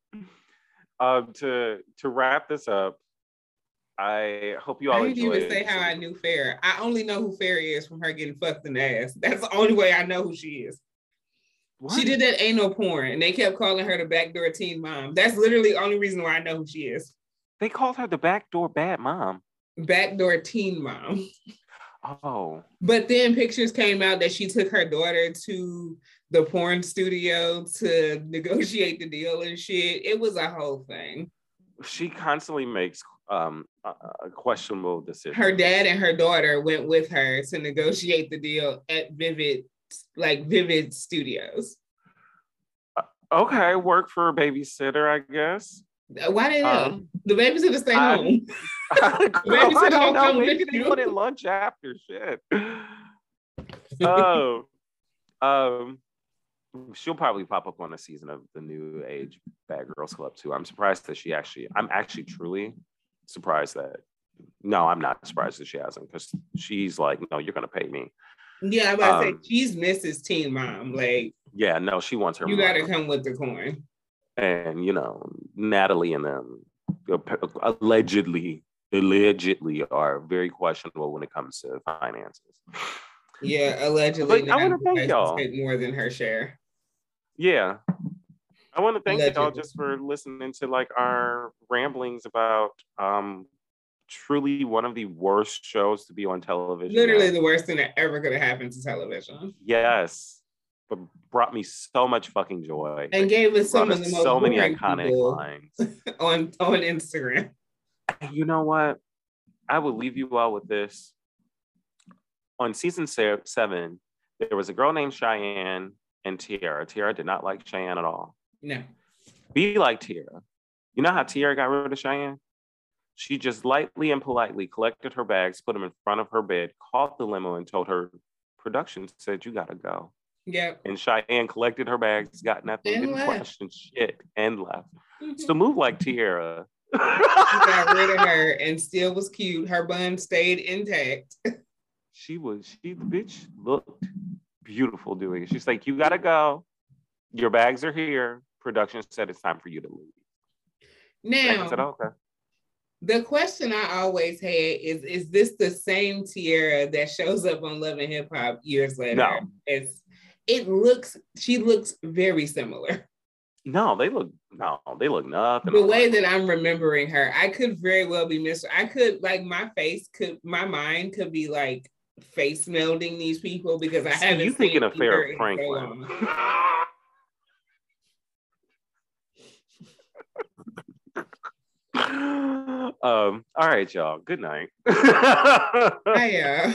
Speaker 1: um, to to wrap this up, I hope you all
Speaker 2: I didn't even say how I knew Farrah. I only know who Farrah is from her getting fucked in the ass. That's the only way I know who she is.
Speaker 1: What?
Speaker 2: She did that no porn, and they kept calling her the backdoor teen mom. That's literally the only reason why I know who she is.
Speaker 1: They called her the backdoor bad mom.
Speaker 2: Backdoor teen mom.
Speaker 1: Oh,
Speaker 2: But then pictures came out that she took her daughter to the porn studio to negotiate the deal and shit. It was a whole thing.
Speaker 1: she constantly makes um a, a questionable decisions.
Speaker 2: Her dad and her daughter went with her to negotiate the deal at Vivid, like Vivid Studios.
Speaker 1: Okay, work for a babysitter, I guess.
Speaker 2: Why didn't
Speaker 1: Um,
Speaker 2: the babysitter stay
Speaker 1: I-
Speaker 2: home? *laughs*
Speaker 1: I
Speaker 2: said, *laughs*
Speaker 1: don't
Speaker 2: "I'll
Speaker 1: know.
Speaker 2: come
Speaker 1: Maybe they
Speaker 2: you."
Speaker 1: wanted lunch after shit. oh, um, she'll probably pop up on a season of the new age Bad Girls Club too. I'm surprised that she actually. I'm actually truly surprised that. No, I'm not surprised that she hasn't because she's like, no, you're gonna pay me.
Speaker 2: Yeah, I'm about to
Speaker 1: Um,
Speaker 2: say she's Mrs. Teen Mom. Like
Speaker 1: Yeah, no, she wants her.
Speaker 2: you got to come with the coin.
Speaker 1: and you know Natalie and them allegedly allegedly are very questionable when it comes to finances.
Speaker 2: Yeah, allegedly.
Speaker 1: But I wanna thank y'all.
Speaker 2: more than her share.
Speaker 1: Yeah. I want to thank y'all just for listening to like our ramblings about um truly one of the worst shows to be on television.
Speaker 2: Literally the worst thing that ever could have happened to television.
Speaker 1: Yes. But brought me so much fucking joy.
Speaker 2: And gave us some of the most
Speaker 1: so many iconic lines. *laughs*
Speaker 2: on, on Instagram.
Speaker 1: you know what? I will leave you all with this. On season seven, there was a girl named Cheyenne and Tierra. Tierra did not like Cheyenne at all.
Speaker 2: No.
Speaker 1: Be like Tierra. You know how Tierra got rid of Cheyenne? She just lightly and politely collected her bags, put them in front of her bed, called the limo, and told her production said, You gotta go.
Speaker 2: Yep.
Speaker 1: And Cheyenne collected her bags, got nothing,
Speaker 2: And
Speaker 1: didn't
Speaker 2: left.
Speaker 1: question shit, and left.
Speaker 2: Mhm.
Speaker 1: So move like Tierra.
Speaker 2: He got *laughs* rid of her and still was cute. Her bun stayed intact.
Speaker 1: she was she the bitch looked beautiful doing it. She's like, you gotta go. Your bags are here. Production said it's time for you to leave. I said,
Speaker 2: Now,
Speaker 1: okay.
Speaker 2: The question I always had is Is this the same Tierra that shows up on Love and Hip Hop years later?
Speaker 1: No.
Speaker 2: It's, it looks, she looks very similar.
Speaker 1: No, they look no, they look nothing.
Speaker 2: The way that I'm remembering her, I could very well be mis. I could like my face could my mind could be like face melding these people because I haven't.
Speaker 1: you thinking of Farrah Franklin. *laughs*
Speaker 2: long. *laughs*
Speaker 1: um, all right, y'all. Good night. *laughs*
Speaker 2: Uh,